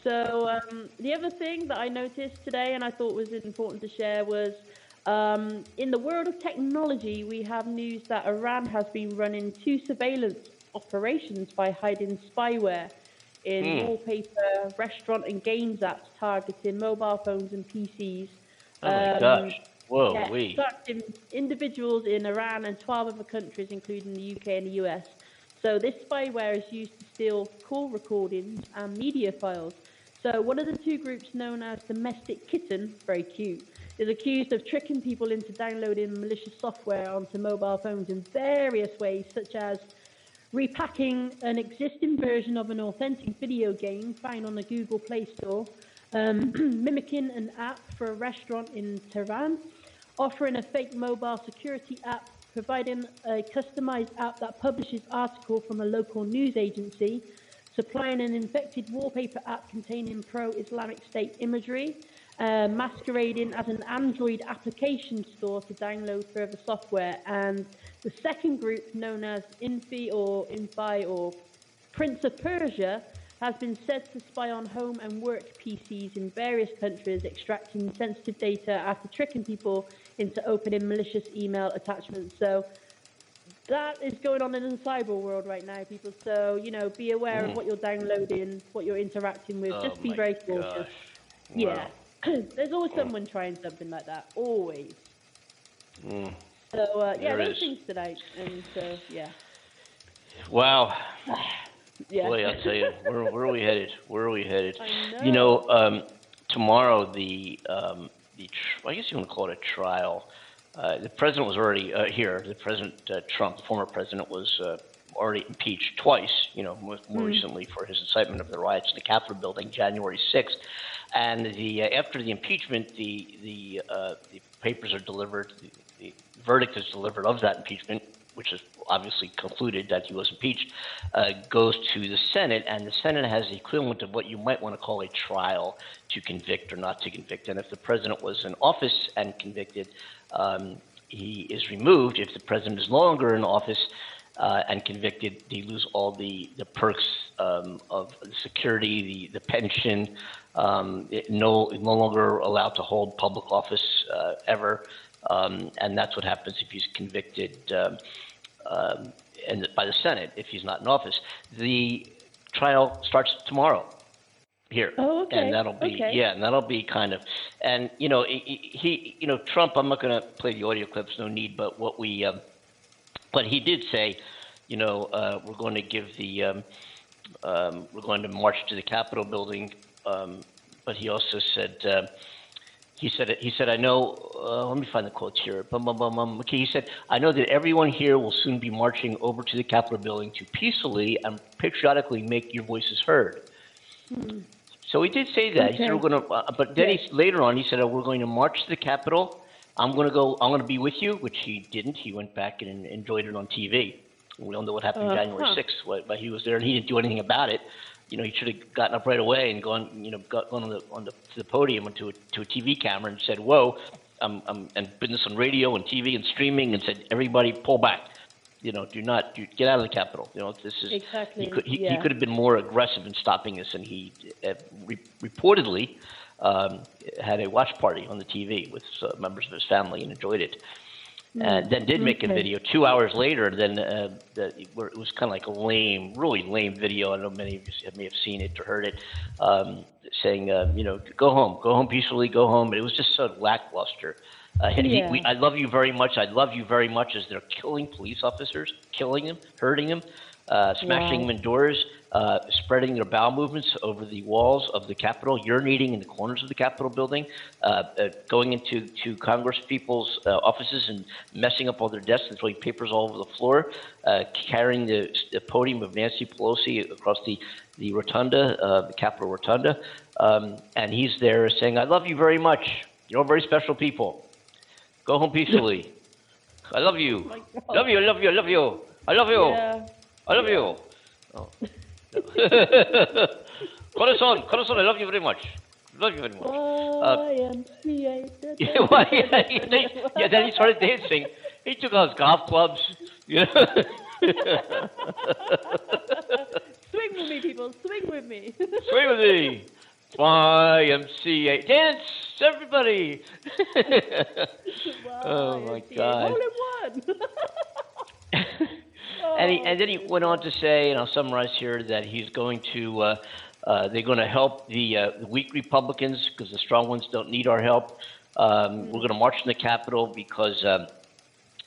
So um, the other thing that I noticed today and I thought was important to share was um, in the world of technology, we have news that Iran has been running two surveillance operations by hiding spyware in Hmm. wallpaper, restaurant, and games apps targeting mobile phones and PCs. Oh my Um, gosh. Whoa, yeah, targeting individuals in Iran and 12 other countries, including the UK and the US. So this spyware is used to steal call recordings and media files. So one of the two groups known as Domestic Kitten, very cute, is accused of tricking people into downloading malicious software onto mobile phones in various ways, such as repacking an existing version of an authentic video game found on the Google Play Store, um, mimicking an app for a restaurant in Tehran, offering a fake mobile security app, providing a customized app that publishes article from a local news agency, supplying an infected wallpaper app containing pro-Islamic State imagery, uh, masquerading as an Android application store to download further software, and the second group, known as Infy or Infy or Prince of Persia, has been said to spy on home and work PCs in various countries, extracting sensitive data after tricking people into opening malicious email attachments. So that is going on in the cyber world right now, people. So, you know, be aware of what you're downloading, what you're interacting with. Oh Just be very cautious. gosh. Yeah. There's always someone trying something like that. Always. Mm. So, uh, yeah, those things tonight. And so, yeah. Wow. Yeah. Boy, I'll tell you, where, where are we headed? Where are we headed? I You know, um, tomorrow the um, the tr- I guess you want to call it a trial. Uh, the president was already uh, here. The president uh, Trump, the former president, was uh, already impeached twice. You know, more, more recently for his incitement of the riots in the Capitol building, January sixth. And the uh, after the impeachment, the the uh, the papers are delivered. The, the verdict is delivered of that impeachment, which is obviously concluded that he was impeached, uh, goes to the Senate, and the Senate has the equivalent of what you might want to call a trial to convict or not to convict. And if the president was in office and convicted, um, he is removed. If the president is no longer in office uh, and convicted, they lose all the, the perks um, of security, the, the pension, um, no, no longer allowed to hold public office uh, ever. Um, and that's what happens if he's convicted um, um, and by the Senate if he's not in office. The trial starts tomorrow here, Oh, okay, and that'll be okay. yeah, and that'll be kind of, and you know he, you know Trump. I'm not going to play the audio clips, no need. But what we, um, but he did say, you know, uh, we're going to give the, um, um, we're going to march to the Capitol building. Um, but he also said. Uh, he said, he said, I know, uh, let me find the quotes here. Bum, bum, bum, bum. Okay, he said, I know that everyone here will soon be marching over to the Capitol building to peacefully and patriotically make your voices heard. So he did say that. He said, we're going to, uh, but then he, later on, he said, oh, we're going to march to the Capitol. I'm going to go, I'm going to be with you, which he didn't. He went back and enjoyed it on TV. We all know what happened Uh, January huh. 6th, but he was there and he didn't do anything about it. You know, he should have gotten up right away and gone, you know, got, gone on the on the to the podium and to a, to a TV camera and said, "Whoa," um, um, and been this on radio and TV and streaming and said, "Everybody, pull back." You know, do not do, get out of the Capitol. You know, this is Exactly, He could he, he could have been more aggressive in stopping this, and he uh, re- reportedly um, had a watch party on the TV with uh, members of his family and enjoyed it. And then did make a video two hours later. Then uh, where it was kind of like a lame, really lame video. I don't know many of you may have seen it or heard it, um, saying, uh, you know, go home, go home peacefully, go home. But it was just so lackluster. Uh, and he, we, I love you very much. I love you very much. As they're killing police officers, killing them, hurting them, uh, smashing Wow. them in doors, uh, spreading their bowel movements over the walls of the Capitol, urinating in the corners of the Capitol building, uh, uh, going into to Congress people's uh, offices and messing up all their desks and throwing papers all over the floor, uh, carrying the, the podium of Nancy Pelosi across the the rotunda, uh, the Capitol rotunda, um, and he's there saying, "I love you very much. You're very special people. Go home peacefully. I love you. God. Love you. I love you. I love you. I love you. Yeah. I love you. Oh. corazon, corazon, I love you very much. Love you very much. Uh, YMCA. Yeah, yeah, he- yeah, then he started dancing. He took out his golf clubs. You know? Swing with me, people. Swing with me. Swing with me. YMCA. Dance, everybody. Oh, my God. Hole in one. And, he, and then he went on to say, and I'll summarize here, that he's going to, uh, uh, they're going to help the, uh, the weak Republicans because the strong ones don't need our help. Um, We're going to march in the Capitol because um,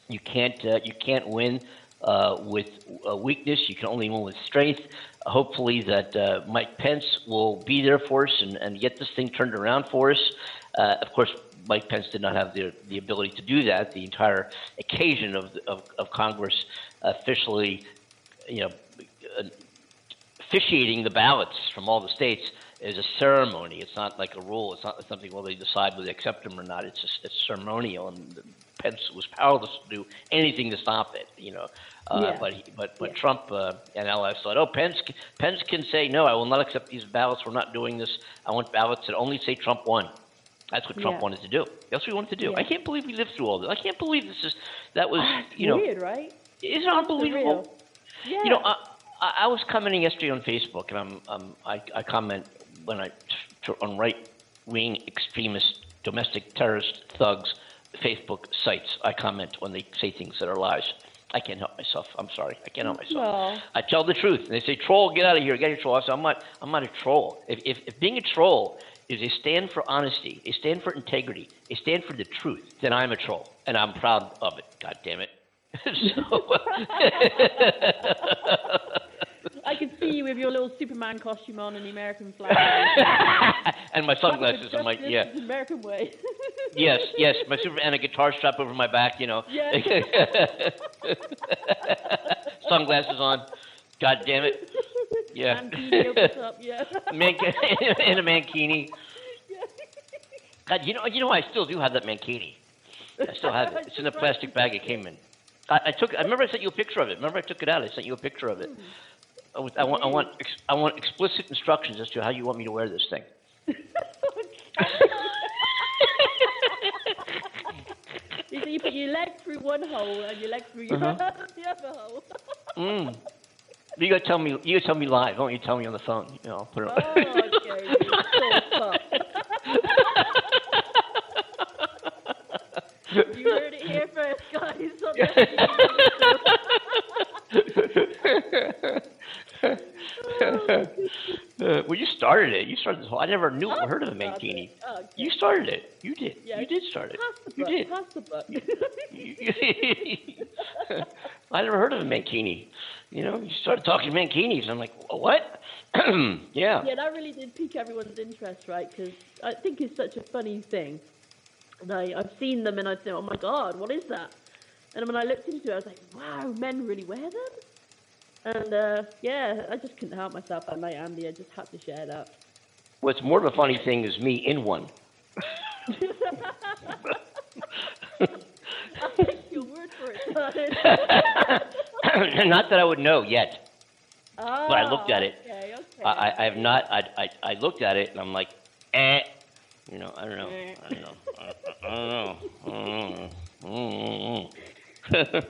you can't uh, you can't win uh, with uh, weakness. You can only win with strength. Hopefully that uh, Mike Pence will be there for us and, and get this thing turned around for us. Uh, of course, Mike Pence did not have the the ability to do that. The entire occasion of of, of Congress officially, you know, officiating the ballots from all the states is a ceremony. It's not like a rule. It's not something well they decide whether they accept them or not. It's just, it's ceremonial, and Pence was powerless to do anything to stop it. You know, uh, Yeah. but he, but but Yeah. Trump uh, and allies thought, oh, Pence Pence can say no. I will not accept these ballots. We're not doing this. I want ballots that only say Trump won. That's what Trump Yeah. wanted to do. That's what he wanted to do. Yeah. I can't believe we lived through all this. I can't believe this is that was you know Weird, right? it's unbelievable. Yeah. You know, I, I I was commenting yesterday on Facebook, and I'm, um, I, I comment when I on right wing extremist domestic terrorist thugs Facebook sites. I comment when they say things that are lies. I can't help myself. I'm sorry. I can't help myself. Well, I tell the truth, and they say, "Troll, get out of here, get your troll." I say, "I'm not. I'm not a troll. If, if, if being a troll is a stand for honesty, a stand for integrity, a stand for the truth, then I'm a troll, and I'm proud of it. God damn it." so, I can see you with your little Superman costume on and the American flag. and my sunglasses and my yeah, American way. yes, yes, my super and a guitar strap over my back, you know. Yeah. sunglasses on. God damn it. Yeah. Mankini opens up, yeah. Man- in a mankini. God, you know, you know, I still do have that mankini. I still have it. It's in the plastic bag it came in. I, I took. I remember I sent you a picture of it. Remember I took it out. I sent you a picture of it. I, was- I want. I want. ex- I want explicit instructions as to how you want me to wear this thing. You see, you put your leg through one hole and your leg through your Uh-huh. the other hole. Mm. You gotta tell me. You gotta tell me live. Don't you tell me on the phone? You know, I'll put it. On. Oh, okay. So you heard it here first, guys. the- Uh, well, you started it. You started this whole. I never knew or heard of a started mankini. Oh, okay. You started it. You did. You did start it. Pass the You did. Pass the. I never heard of a mankini. You know, you started talking mankinis. I'm like, what? yeah. Yeah, that really did pique everyone's interest, right? Because I think it's such a funny thing. And I, I've seen them and I think, oh my god, what is that? And when I looked into it, I was like, wow, men really wear them? And uh, yeah, I just couldn't help myself that night, Andy. I just had to share that. What's more of a funny thing is me in one. I'll take your word for it. not that I would know yet. but I looked at it. Okay, okay. I, I, I have not. I, I, I looked at it and I'm like, eh. You know, I don't know. I don't know. I, I don't know. I don't know.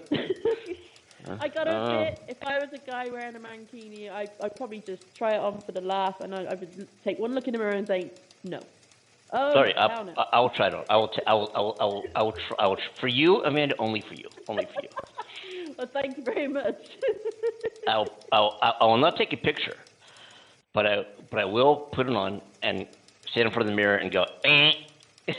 I gotta Oh. admit, if I was a guy wearing a mankini, I, I'd probably just try it on for the laugh, and I, I would take one look in the mirror and say, no. Oh, Sorry, I, no. I, I will try to. I will. T- I will. I will. I will. I will, tr- I will tr- for you, Amanda. Only for you. Only for you. Well, thank you very much. I'll, I'll, I I will not take a picture, but I, but I will put it on and stand in front of the mirror and go, eh.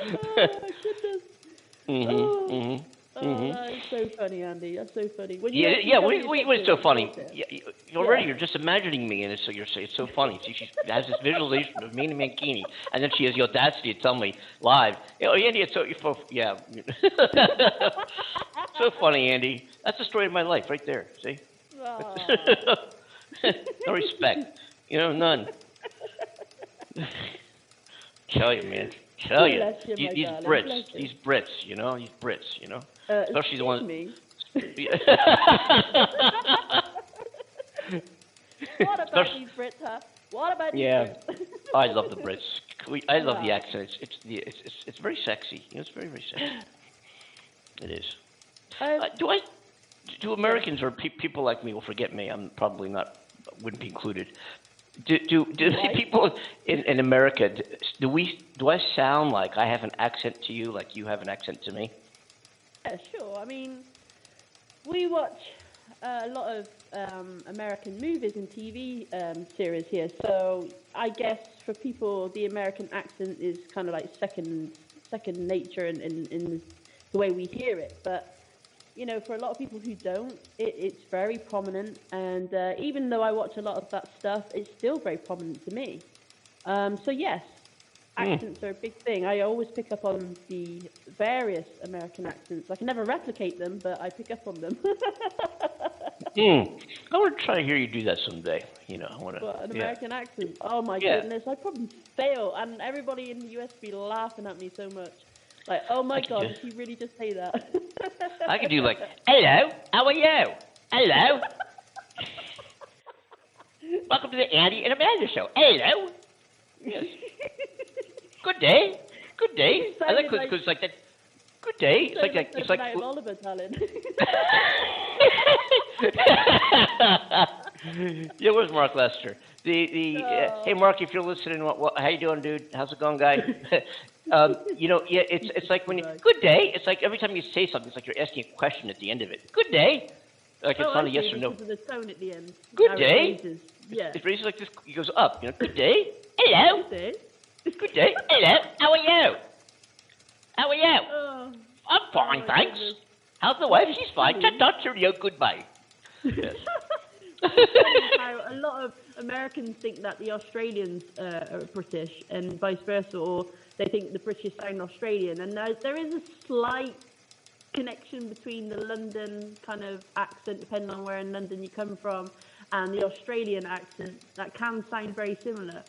oh, my goodness. hmm Oh. hmm Mm-hmm. Oh, that is so funny, Andy. That's so funny. When you Yeah, yeah. What, what, what's so funny? Yeah, you, already Yeah. you're just imagining me, and it's so you're saying it's so funny. See, she has this visualization of me in a mankini, and then she has the audacity to tell me live, "Oh, Andy, it's so yeah." so funny, Andy. That's the story of my life, right there. See. No respect. You know, none. Tell you, man. Tell you. You, these Brits, these Brits, you know, these Brits, you know. Uh, Especially the one- excuse me. What about these Brits, huh? What about these Yeah. Brits? love the Brits. We, I love the Wow. accent. It's it's, the, it's it's it's very sexy. You know, it's very very sexy. It is. Um, Uh, do I? Do Americans or pe- people like me will forget me? I'm probably not. Wouldn't be included. Do do do Why? people in, in America? Do, do we? Do I sound like I have an accent to you, like you have an accent to me? Yeah, sure. I mean, we watch a lot of um, American movies and TV um, series here, so I guess for people, the American accent is kind of like second second nature in, in, in the way we hear it. But you know, for a lot of people who don't, it, it's very prominent. And uh, even though I watch a lot of that stuff, it's still very prominent to me. Um, so yes, accents are a big thing. I always pick up on the various American accents. I can never replicate them, but I pick up on them. Hmm. I want to try to hear you do that someday. You know, I want to. But an yeah. American accent. Oh my Yeah. goodness, I'd probably fail, and everybody in the US be laughing at me so much. Like, oh my I god, just- did he really just say that? I could do like, hello, how are you? Hello. Welcome to the Andy and Amanda show. Hello. Yes. Good day. Good day. I like because like- like that. Good day. It's like that. It's like. Of Oliver talent. yeah, where's Mark Lester? The the uh, hey Mark, if you're listening, what, what how you doing, dude? How's it going, guy? um, you know, yeah, it's it's like when you good day. It's like every time you say something, it's like you're asking a question at the end of it. Good day. Like it's oh, not a yes or no. the tone at the end. Good it day. raises. Yeah. It raises like this. It goes up. You know, good day. Hello. Good day. Good day. Hello. How are you? How are you? Oh, I'm fine, my thanks. goodness. How's the wife? She's fine. Ta-ta, cheerio, goodbye. Yes. how a lot of Americans think that the Australians uh, are British and vice versa, or they think the British sound Australian. And there, there is a slight connection between the London kind of accent, depending on where in London you come from, and the Australian accent that can sound very similar.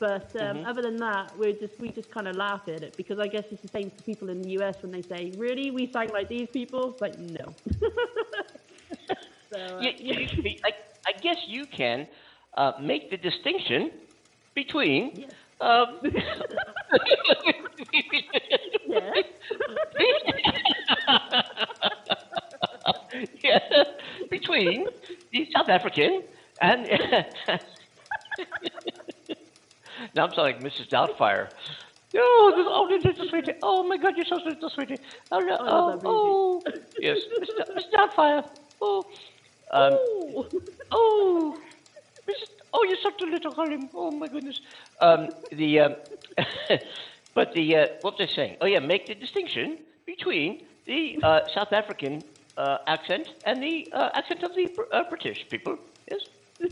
But um, other than that, we just we just kind of laugh at it because I guess it's the same for people in the US when they say, "Really, we sound like these people?" It's like, no. so, uh, you- I, I guess you can uh, make the distinction between. Yes. Um, Yes. yeah, between the South African and. now I'm sounding like Mrs. Doubtfire. Oh, this, oh, this is so sweetie. Oh my God, you're so sweet, so sweetie. Oh, no, I oh, oh, yes, Mr. Mrs. Doubtfire. Oh, um, Ooh. Oh, Mrs. Oh, you're such a little Harlem. Oh my goodness. Um, the um, but the uh, what was I saying? Oh yeah, make the distinction between the uh, South African uh, accent and the uh, accent of the uh, British people. Yes.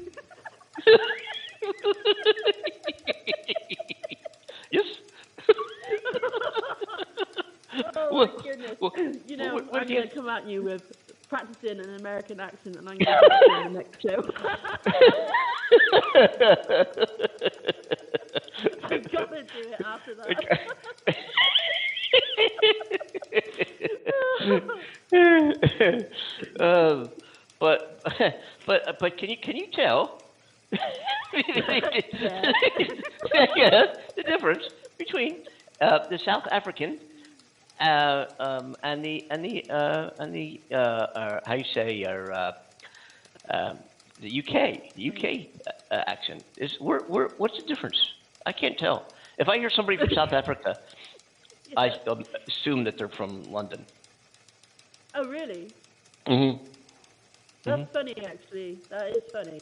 Oh Well, my goodness. well, you know, well, well, I'm going to come at you with practicing an American accent and I'm going to do in the next show. I've got to do it after that. um, but but but can you can you tell? yeah, the difference between uh, the South African uh, um, and the and the uh, and the uh, uh, how you say or uh, um, the UK the UK uh, accent is where where what's the difference? I can't tell. If I hear somebody from South Africa, I um, assume that they're from London. oh, really? Mm-hmm. That's funny, actually. That is funny.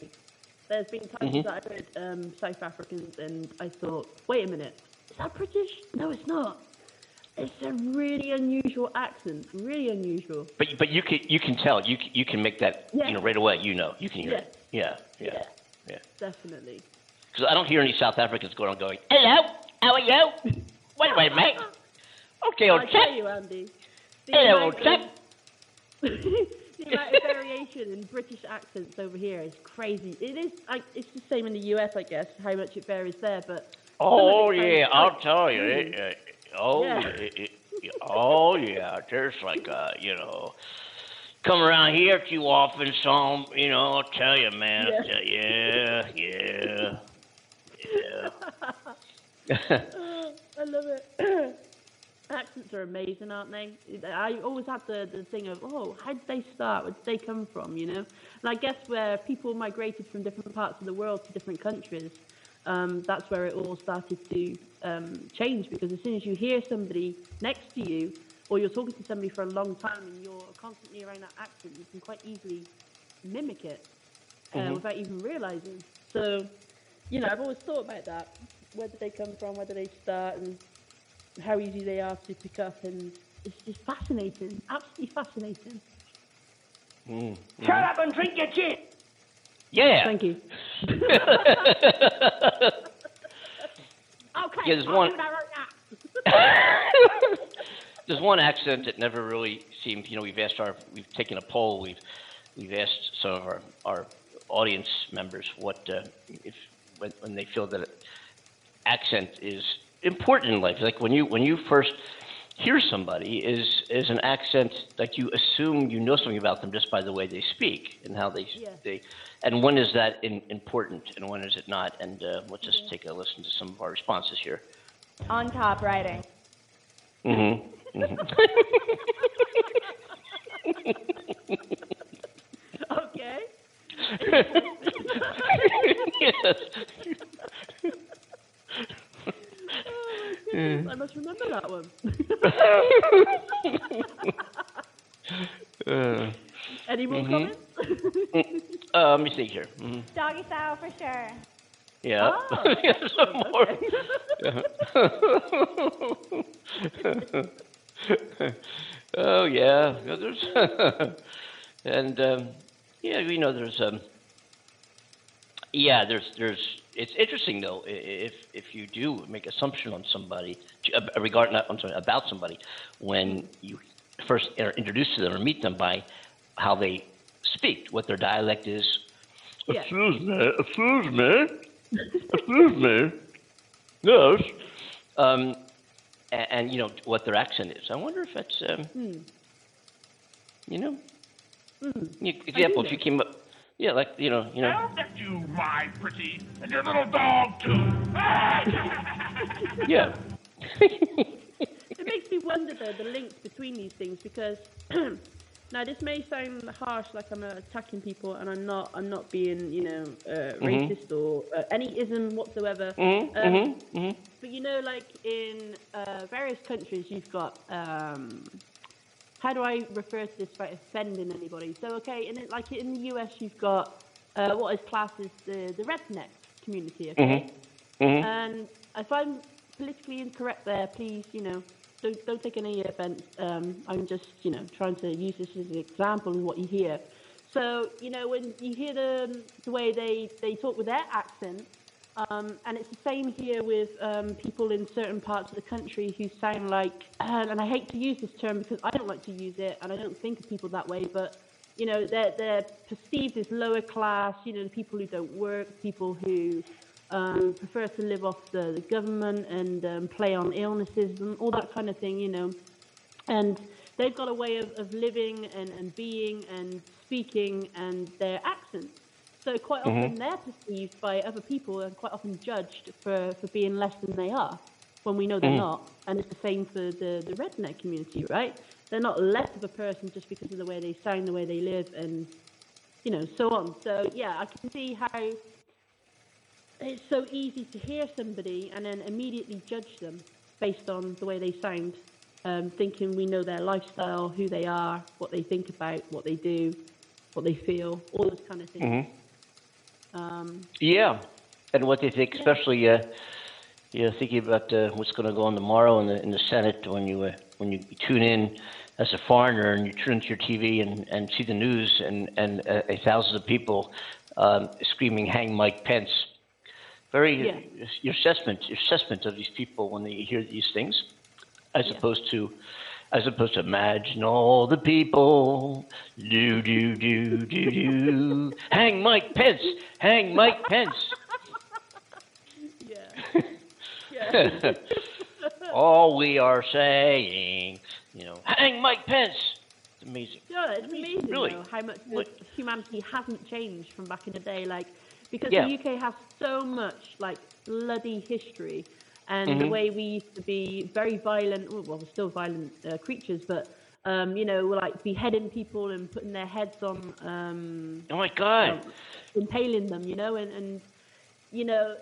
There's been times Mhm. that I've heard um, South Africans and I thought, wait a minute, is that British? No, it's not. It's a really unusual accent, really unusual. But but you can you can tell you can, you can make that Yeah. you know right away. You know you can hear Yeah. it. Yeah yeah Yeah. yeah. Definitely. Because I don't hear any South Africans going on going. Hello, how are you? Wait a minute, mate. Okay, old I chap. tell you, Andy. Hello, old chap. the amount of variation in British accents over here is crazy. It is. Like, it's the same in the US, I guess, how much it varies there. But Oh it yeah, I'll tell you. smooth. It, uh, oh Yeah. it, it, oh yeah. There's like uh you know. Come around here too often, some you know. I'll tell you, man. Yeah. tell- yeah, yeah, yeah. Oh, I love it. Accents are amazing, aren't they? I always had the, the thing of, oh, how did they start? Where did they come from? You know, and I guess where people migrated from different parts of the world to different countries, um, that's where it all started to um, change. Because as soon as you hear somebody next to you, or you're talking to somebody for a long time and you're constantly around that accent, you can quite easily mimic it uh, Mhm. without even realizing. So, you know, I've always thought about that. Where did they come from? Where did they start? And how easy they are to pick up. And it's just fascinating. Absolutely fascinating. Shut up and drink your gin. Yeah. Thank you. okay, Yeah, there's I'll one- right. There's one accent that never really seemed. You know, we've asked our, we've taken a poll. We've, we've asked some of our, our audience members what uh, if when, when they feel that accent is important in life. Like when you when you first hear somebody, is is an accent like you assume you know something about them just by the way they speak and how they Yeah. they. And when is that in, important and when is it not? And uh, let's just take a listen to some of our responses here. On top writing. Mm-hmm. Okay. yes. I must remember that one. Uh, Any more Mhm. comments? uh, let me see here. Mhm. Doggy style for sure. Yeah. Oh, some more. oh yeah, Yeah, there's and um, yeah, you know, there's um, yeah, there's there's. It's interesting though i- i- if if you do make assumption on somebody uh, regard not I'm sorry, about somebody when you first are introduced to them or meet them by how they speak, what their dialect is. Yeah. Excuse me, excuse me, excuse me. Yes. Um, and, and you know what their accent is. I wonder if that's um, Hmm. you know. Hmm. Example, if you came up, yeah, like you know, you know. I'll get you, my pretty, and your little dog too. Yeah. It makes me wonder though the links between these things because now this may sound harsh, like I'm uh, attacking people, and I'm not. I'm not being, you know, uh, racist or uh, any ism whatsoever. Mm-hmm, Um, mm-hmm, mm-hmm. But you know, like in uh, various countries, you've got. Um, how do I refer to this without offending anybody? So, okay, in like in the US, you've got uh, what is classed as the, the redneck community, okay? Mm-hmm. And if I'm politically incorrect there, please, you know, don't, don't take any offense. Um, I'm just, you know, trying to use this as an example of what you hear. So, you know, when you hear the, the way they, they talk with their accent, um, and it's the same here with um, people in certain parts of the country who sound like, and I hate to use this term because I don't like to use it, and I don't think of people that way, but you know, they're they're perceived as lower class. You know, the people who don't work, people who um, prefer to live off the, the government and um, play on illnesses and all that kind of thing. You know, and they've got a way of, of living and, and being and speaking and their accents. So quite mm-hmm. often they're perceived by other people and quite often judged for, for being less than they are when we know they're mm-hmm. not. And it's the same for the, the redneck community, right? They're not less of a person just because of the way they sound, the way they live, and you know, so on. So yeah, I can see how it's so easy to hear somebody and then immediately judge them based on the way they sound, um, thinking we know their lifestyle, who they are, what they think about, what they do, what they feel, all those kind of things. Mm-hmm. Um, Yeah, and what they think, especially uh, you know, thinking about uh, what's going to go on tomorrow in the in the Senate when you uh, when you tune in as a foreigner and you turn into your TV and, and see the news and and uh, thousands of people um, screaming "Hang Mike Pence." Very Yeah. your assessment your assessment of these people when they hear these things, as Yeah. opposed to. As opposed to imagine all the people, do do do do do, hang Mike Pence, hang Mike Pence. yeah. yeah. all we are saying, you know, hang Mike Pence. It's amazing. Yeah, it's amazing Really? though, how much Like- humanity hasn't changed from back in the day. Like, because Yeah. the UK has so much like bloody history, and the Mhm. way we used to be very violent. Well, we're still violent uh, creatures, but um, you know, we're like beheading people and putting their heads on, um, Oh my God. um, impaling them. You know, and and you know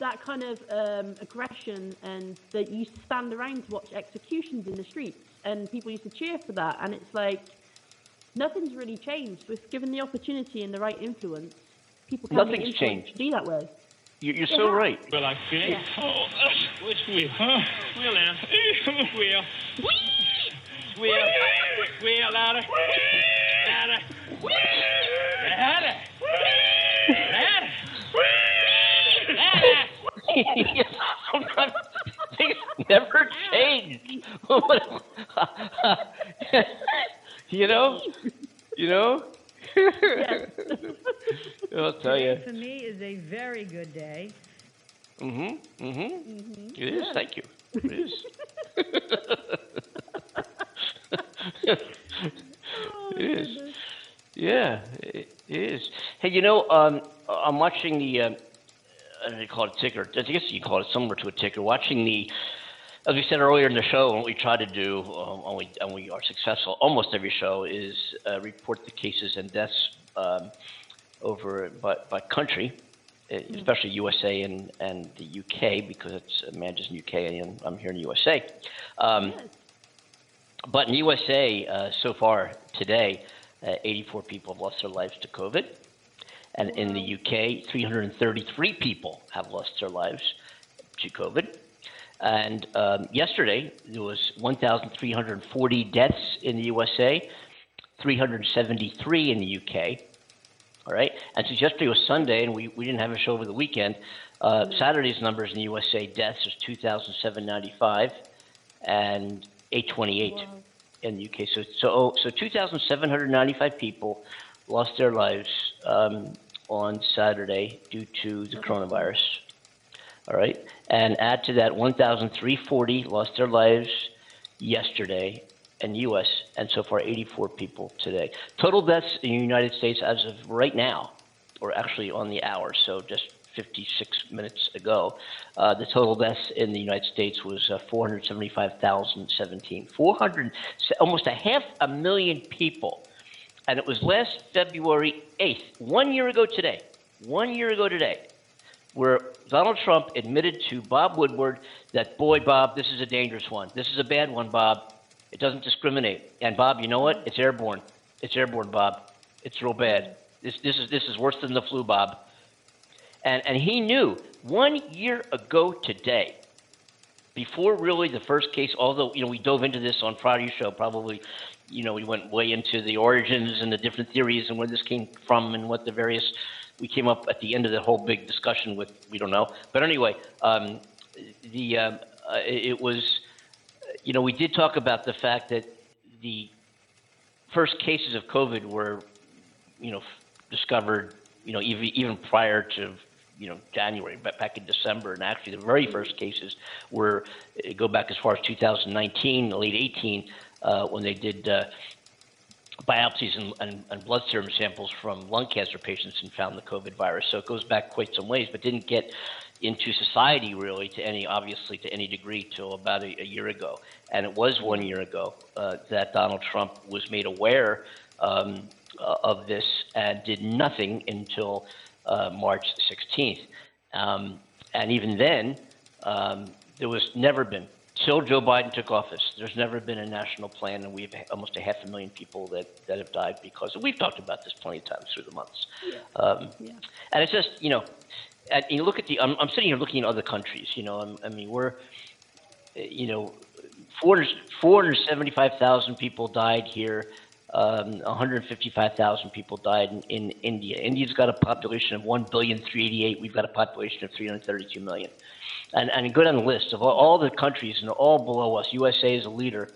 that kind of um, aggression and that you used to stand around to watch executions in the streets and people used to cheer for that and it's like nothing's really changed with given the opportunity and the right influence people can Nothing's changed. to be that way you, you're so right. Well, I'm grateful. Which we, huh? We'll end. we're we're We're, Lara. Lara. Lara. Lara. Lara. Things never change, you know? You know? I'll tell you. Today for me is a very good day. Mm-hmm. Mm-hmm. It is. Thank you. It is. it is. Yeah, it is. Hey, you know, um, I'm watching the. Uh, I don't know, you call it a ticker. I guess you call it similar to a ticker. Watching the, as we said earlier in the show, what we try to do, um, and, we, and we are successful almost every show, is uh, report the cases and deaths um, over by, by country, eh, especially USA and, and the UK, because it's uh, in UK and I'm here in USA. Um, but in USA, uh, so far today, uh, 84 people have lost their lives to COVID. And in the UK, 333 people have lost their lives to COVID. And um, yesterday, there was 1,340 deaths in the USA, 373 in the UK. All right. And since yesterday was Sunday and we, we didn't have a show over the weekend, uh, Saturday's numbers in the USA deaths is 2,795 and 828 in the UK. So so so 2,795 people lost their lives um, on Saturday due to the coronavirus. All right, and add to that 1,340 lost their lives yesterday the U.S. and so far 84 people today. Total deaths in the United States as of right now, or actually on the hour, so just 56 minutes ago, uh, the total deaths in the United States was uh, 475,017. 400, almost a half a million people. And it was last February 8th, one year ago today, one year ago today, where Donald Trump admitted to Bob Woodward that, boy, Bob, this is a dangerous one. This is a bad one, Bob. It doesn't discriminate. And Bob, you know what? It's airborne. It's airborne, Bob. It's real bad. This, this, is, this is worse than the flu, Bob. And, and he knew one year ago today, before really the first case, although, you know, we dove into this on Friday's show, probably, you know, we went way into the origins and the different theories and where this came from and what the various, we came up at the end of the whole big discussion with, we don't know. But anyway, um, the, um, uh, it was, you know, we did talk about the fact that the first cases of COVID were, you know, discovered, you know, even, even prior to you know January, but back in December, and actually the very first cases were go back as far as 2019, late 18, uh, when they did uh, biopsies and, and, and, blood serum samples from lung cancer patients and found the COVID virus. So it goes back quite some ways, but didn't get into society really to any obviously to any degree till about a, a year ago. And it was one year ago uh, that Donald Trump was made aware um, uh, of this and did nothing until uh, March 16th. Um, and even then, um, there was never been, till Joe Biden took office, there's never been a national plan, and we have almost a half a million people that, that have died because we've talked about this plenty of times through the months. Yeah. Um, Yeah. And it's just, you know, and you look at the, I'm, I'm sitting here looking at other countries, you know, I'm, I mean, we're, you know, 400 475,000 people died here. Um, 155,000 people died in, in India. India's got a population of 1 billion 388. We've got a population of 332 million. And, and go down the list of all, all the countries and all below us. USA is a leader.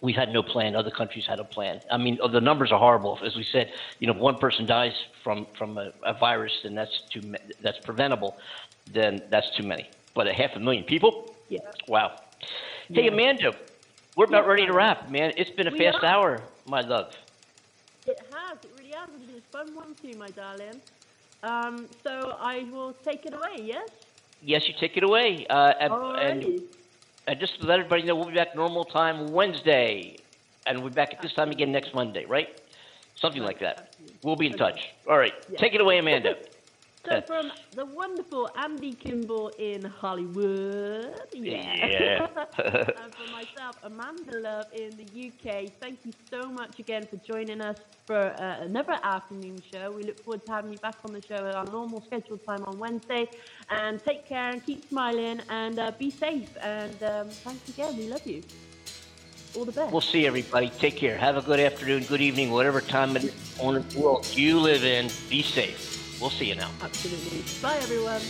We had no plan. Other countries had a plan. I mean, the numbers are horrible. As we said, you know, if one person dies from from a, a virus, then that's too that's preventable. Then that's too many. But a half a million people? Yeah. Wow. Hey, Amanda, we're about ready to wrap, man. It's been a We fast are. hour, my love. It has. It really has. It's been a fun one too, my darling. Um, so I will take it away. Yes. Yes, you take it away. Uh, and, and, just to let everybody know, we'll be back normal time Wednesday, and we'll be back at this time again next Monday, right? Something like that. We'll be in touch. All right, take it away, Amanda. So from the wonderful Andy Kimbel in Hollywood, yeah, Yeah. and for myself, Amanda Love in the UK, thank you so much again for joining us for uh, another afternoon show. We look forward to having you back on the show at our normal scheduled time on Wednesday. And take care and keep smiling and uh, be safe. And um, thanks again. We love you. All the best. We'll see everybody. Take care. Have a good afternoon, good evening, whatever time it- on the world you live in. Be safe. We'll see you now. Absolutely. Bye, everyone.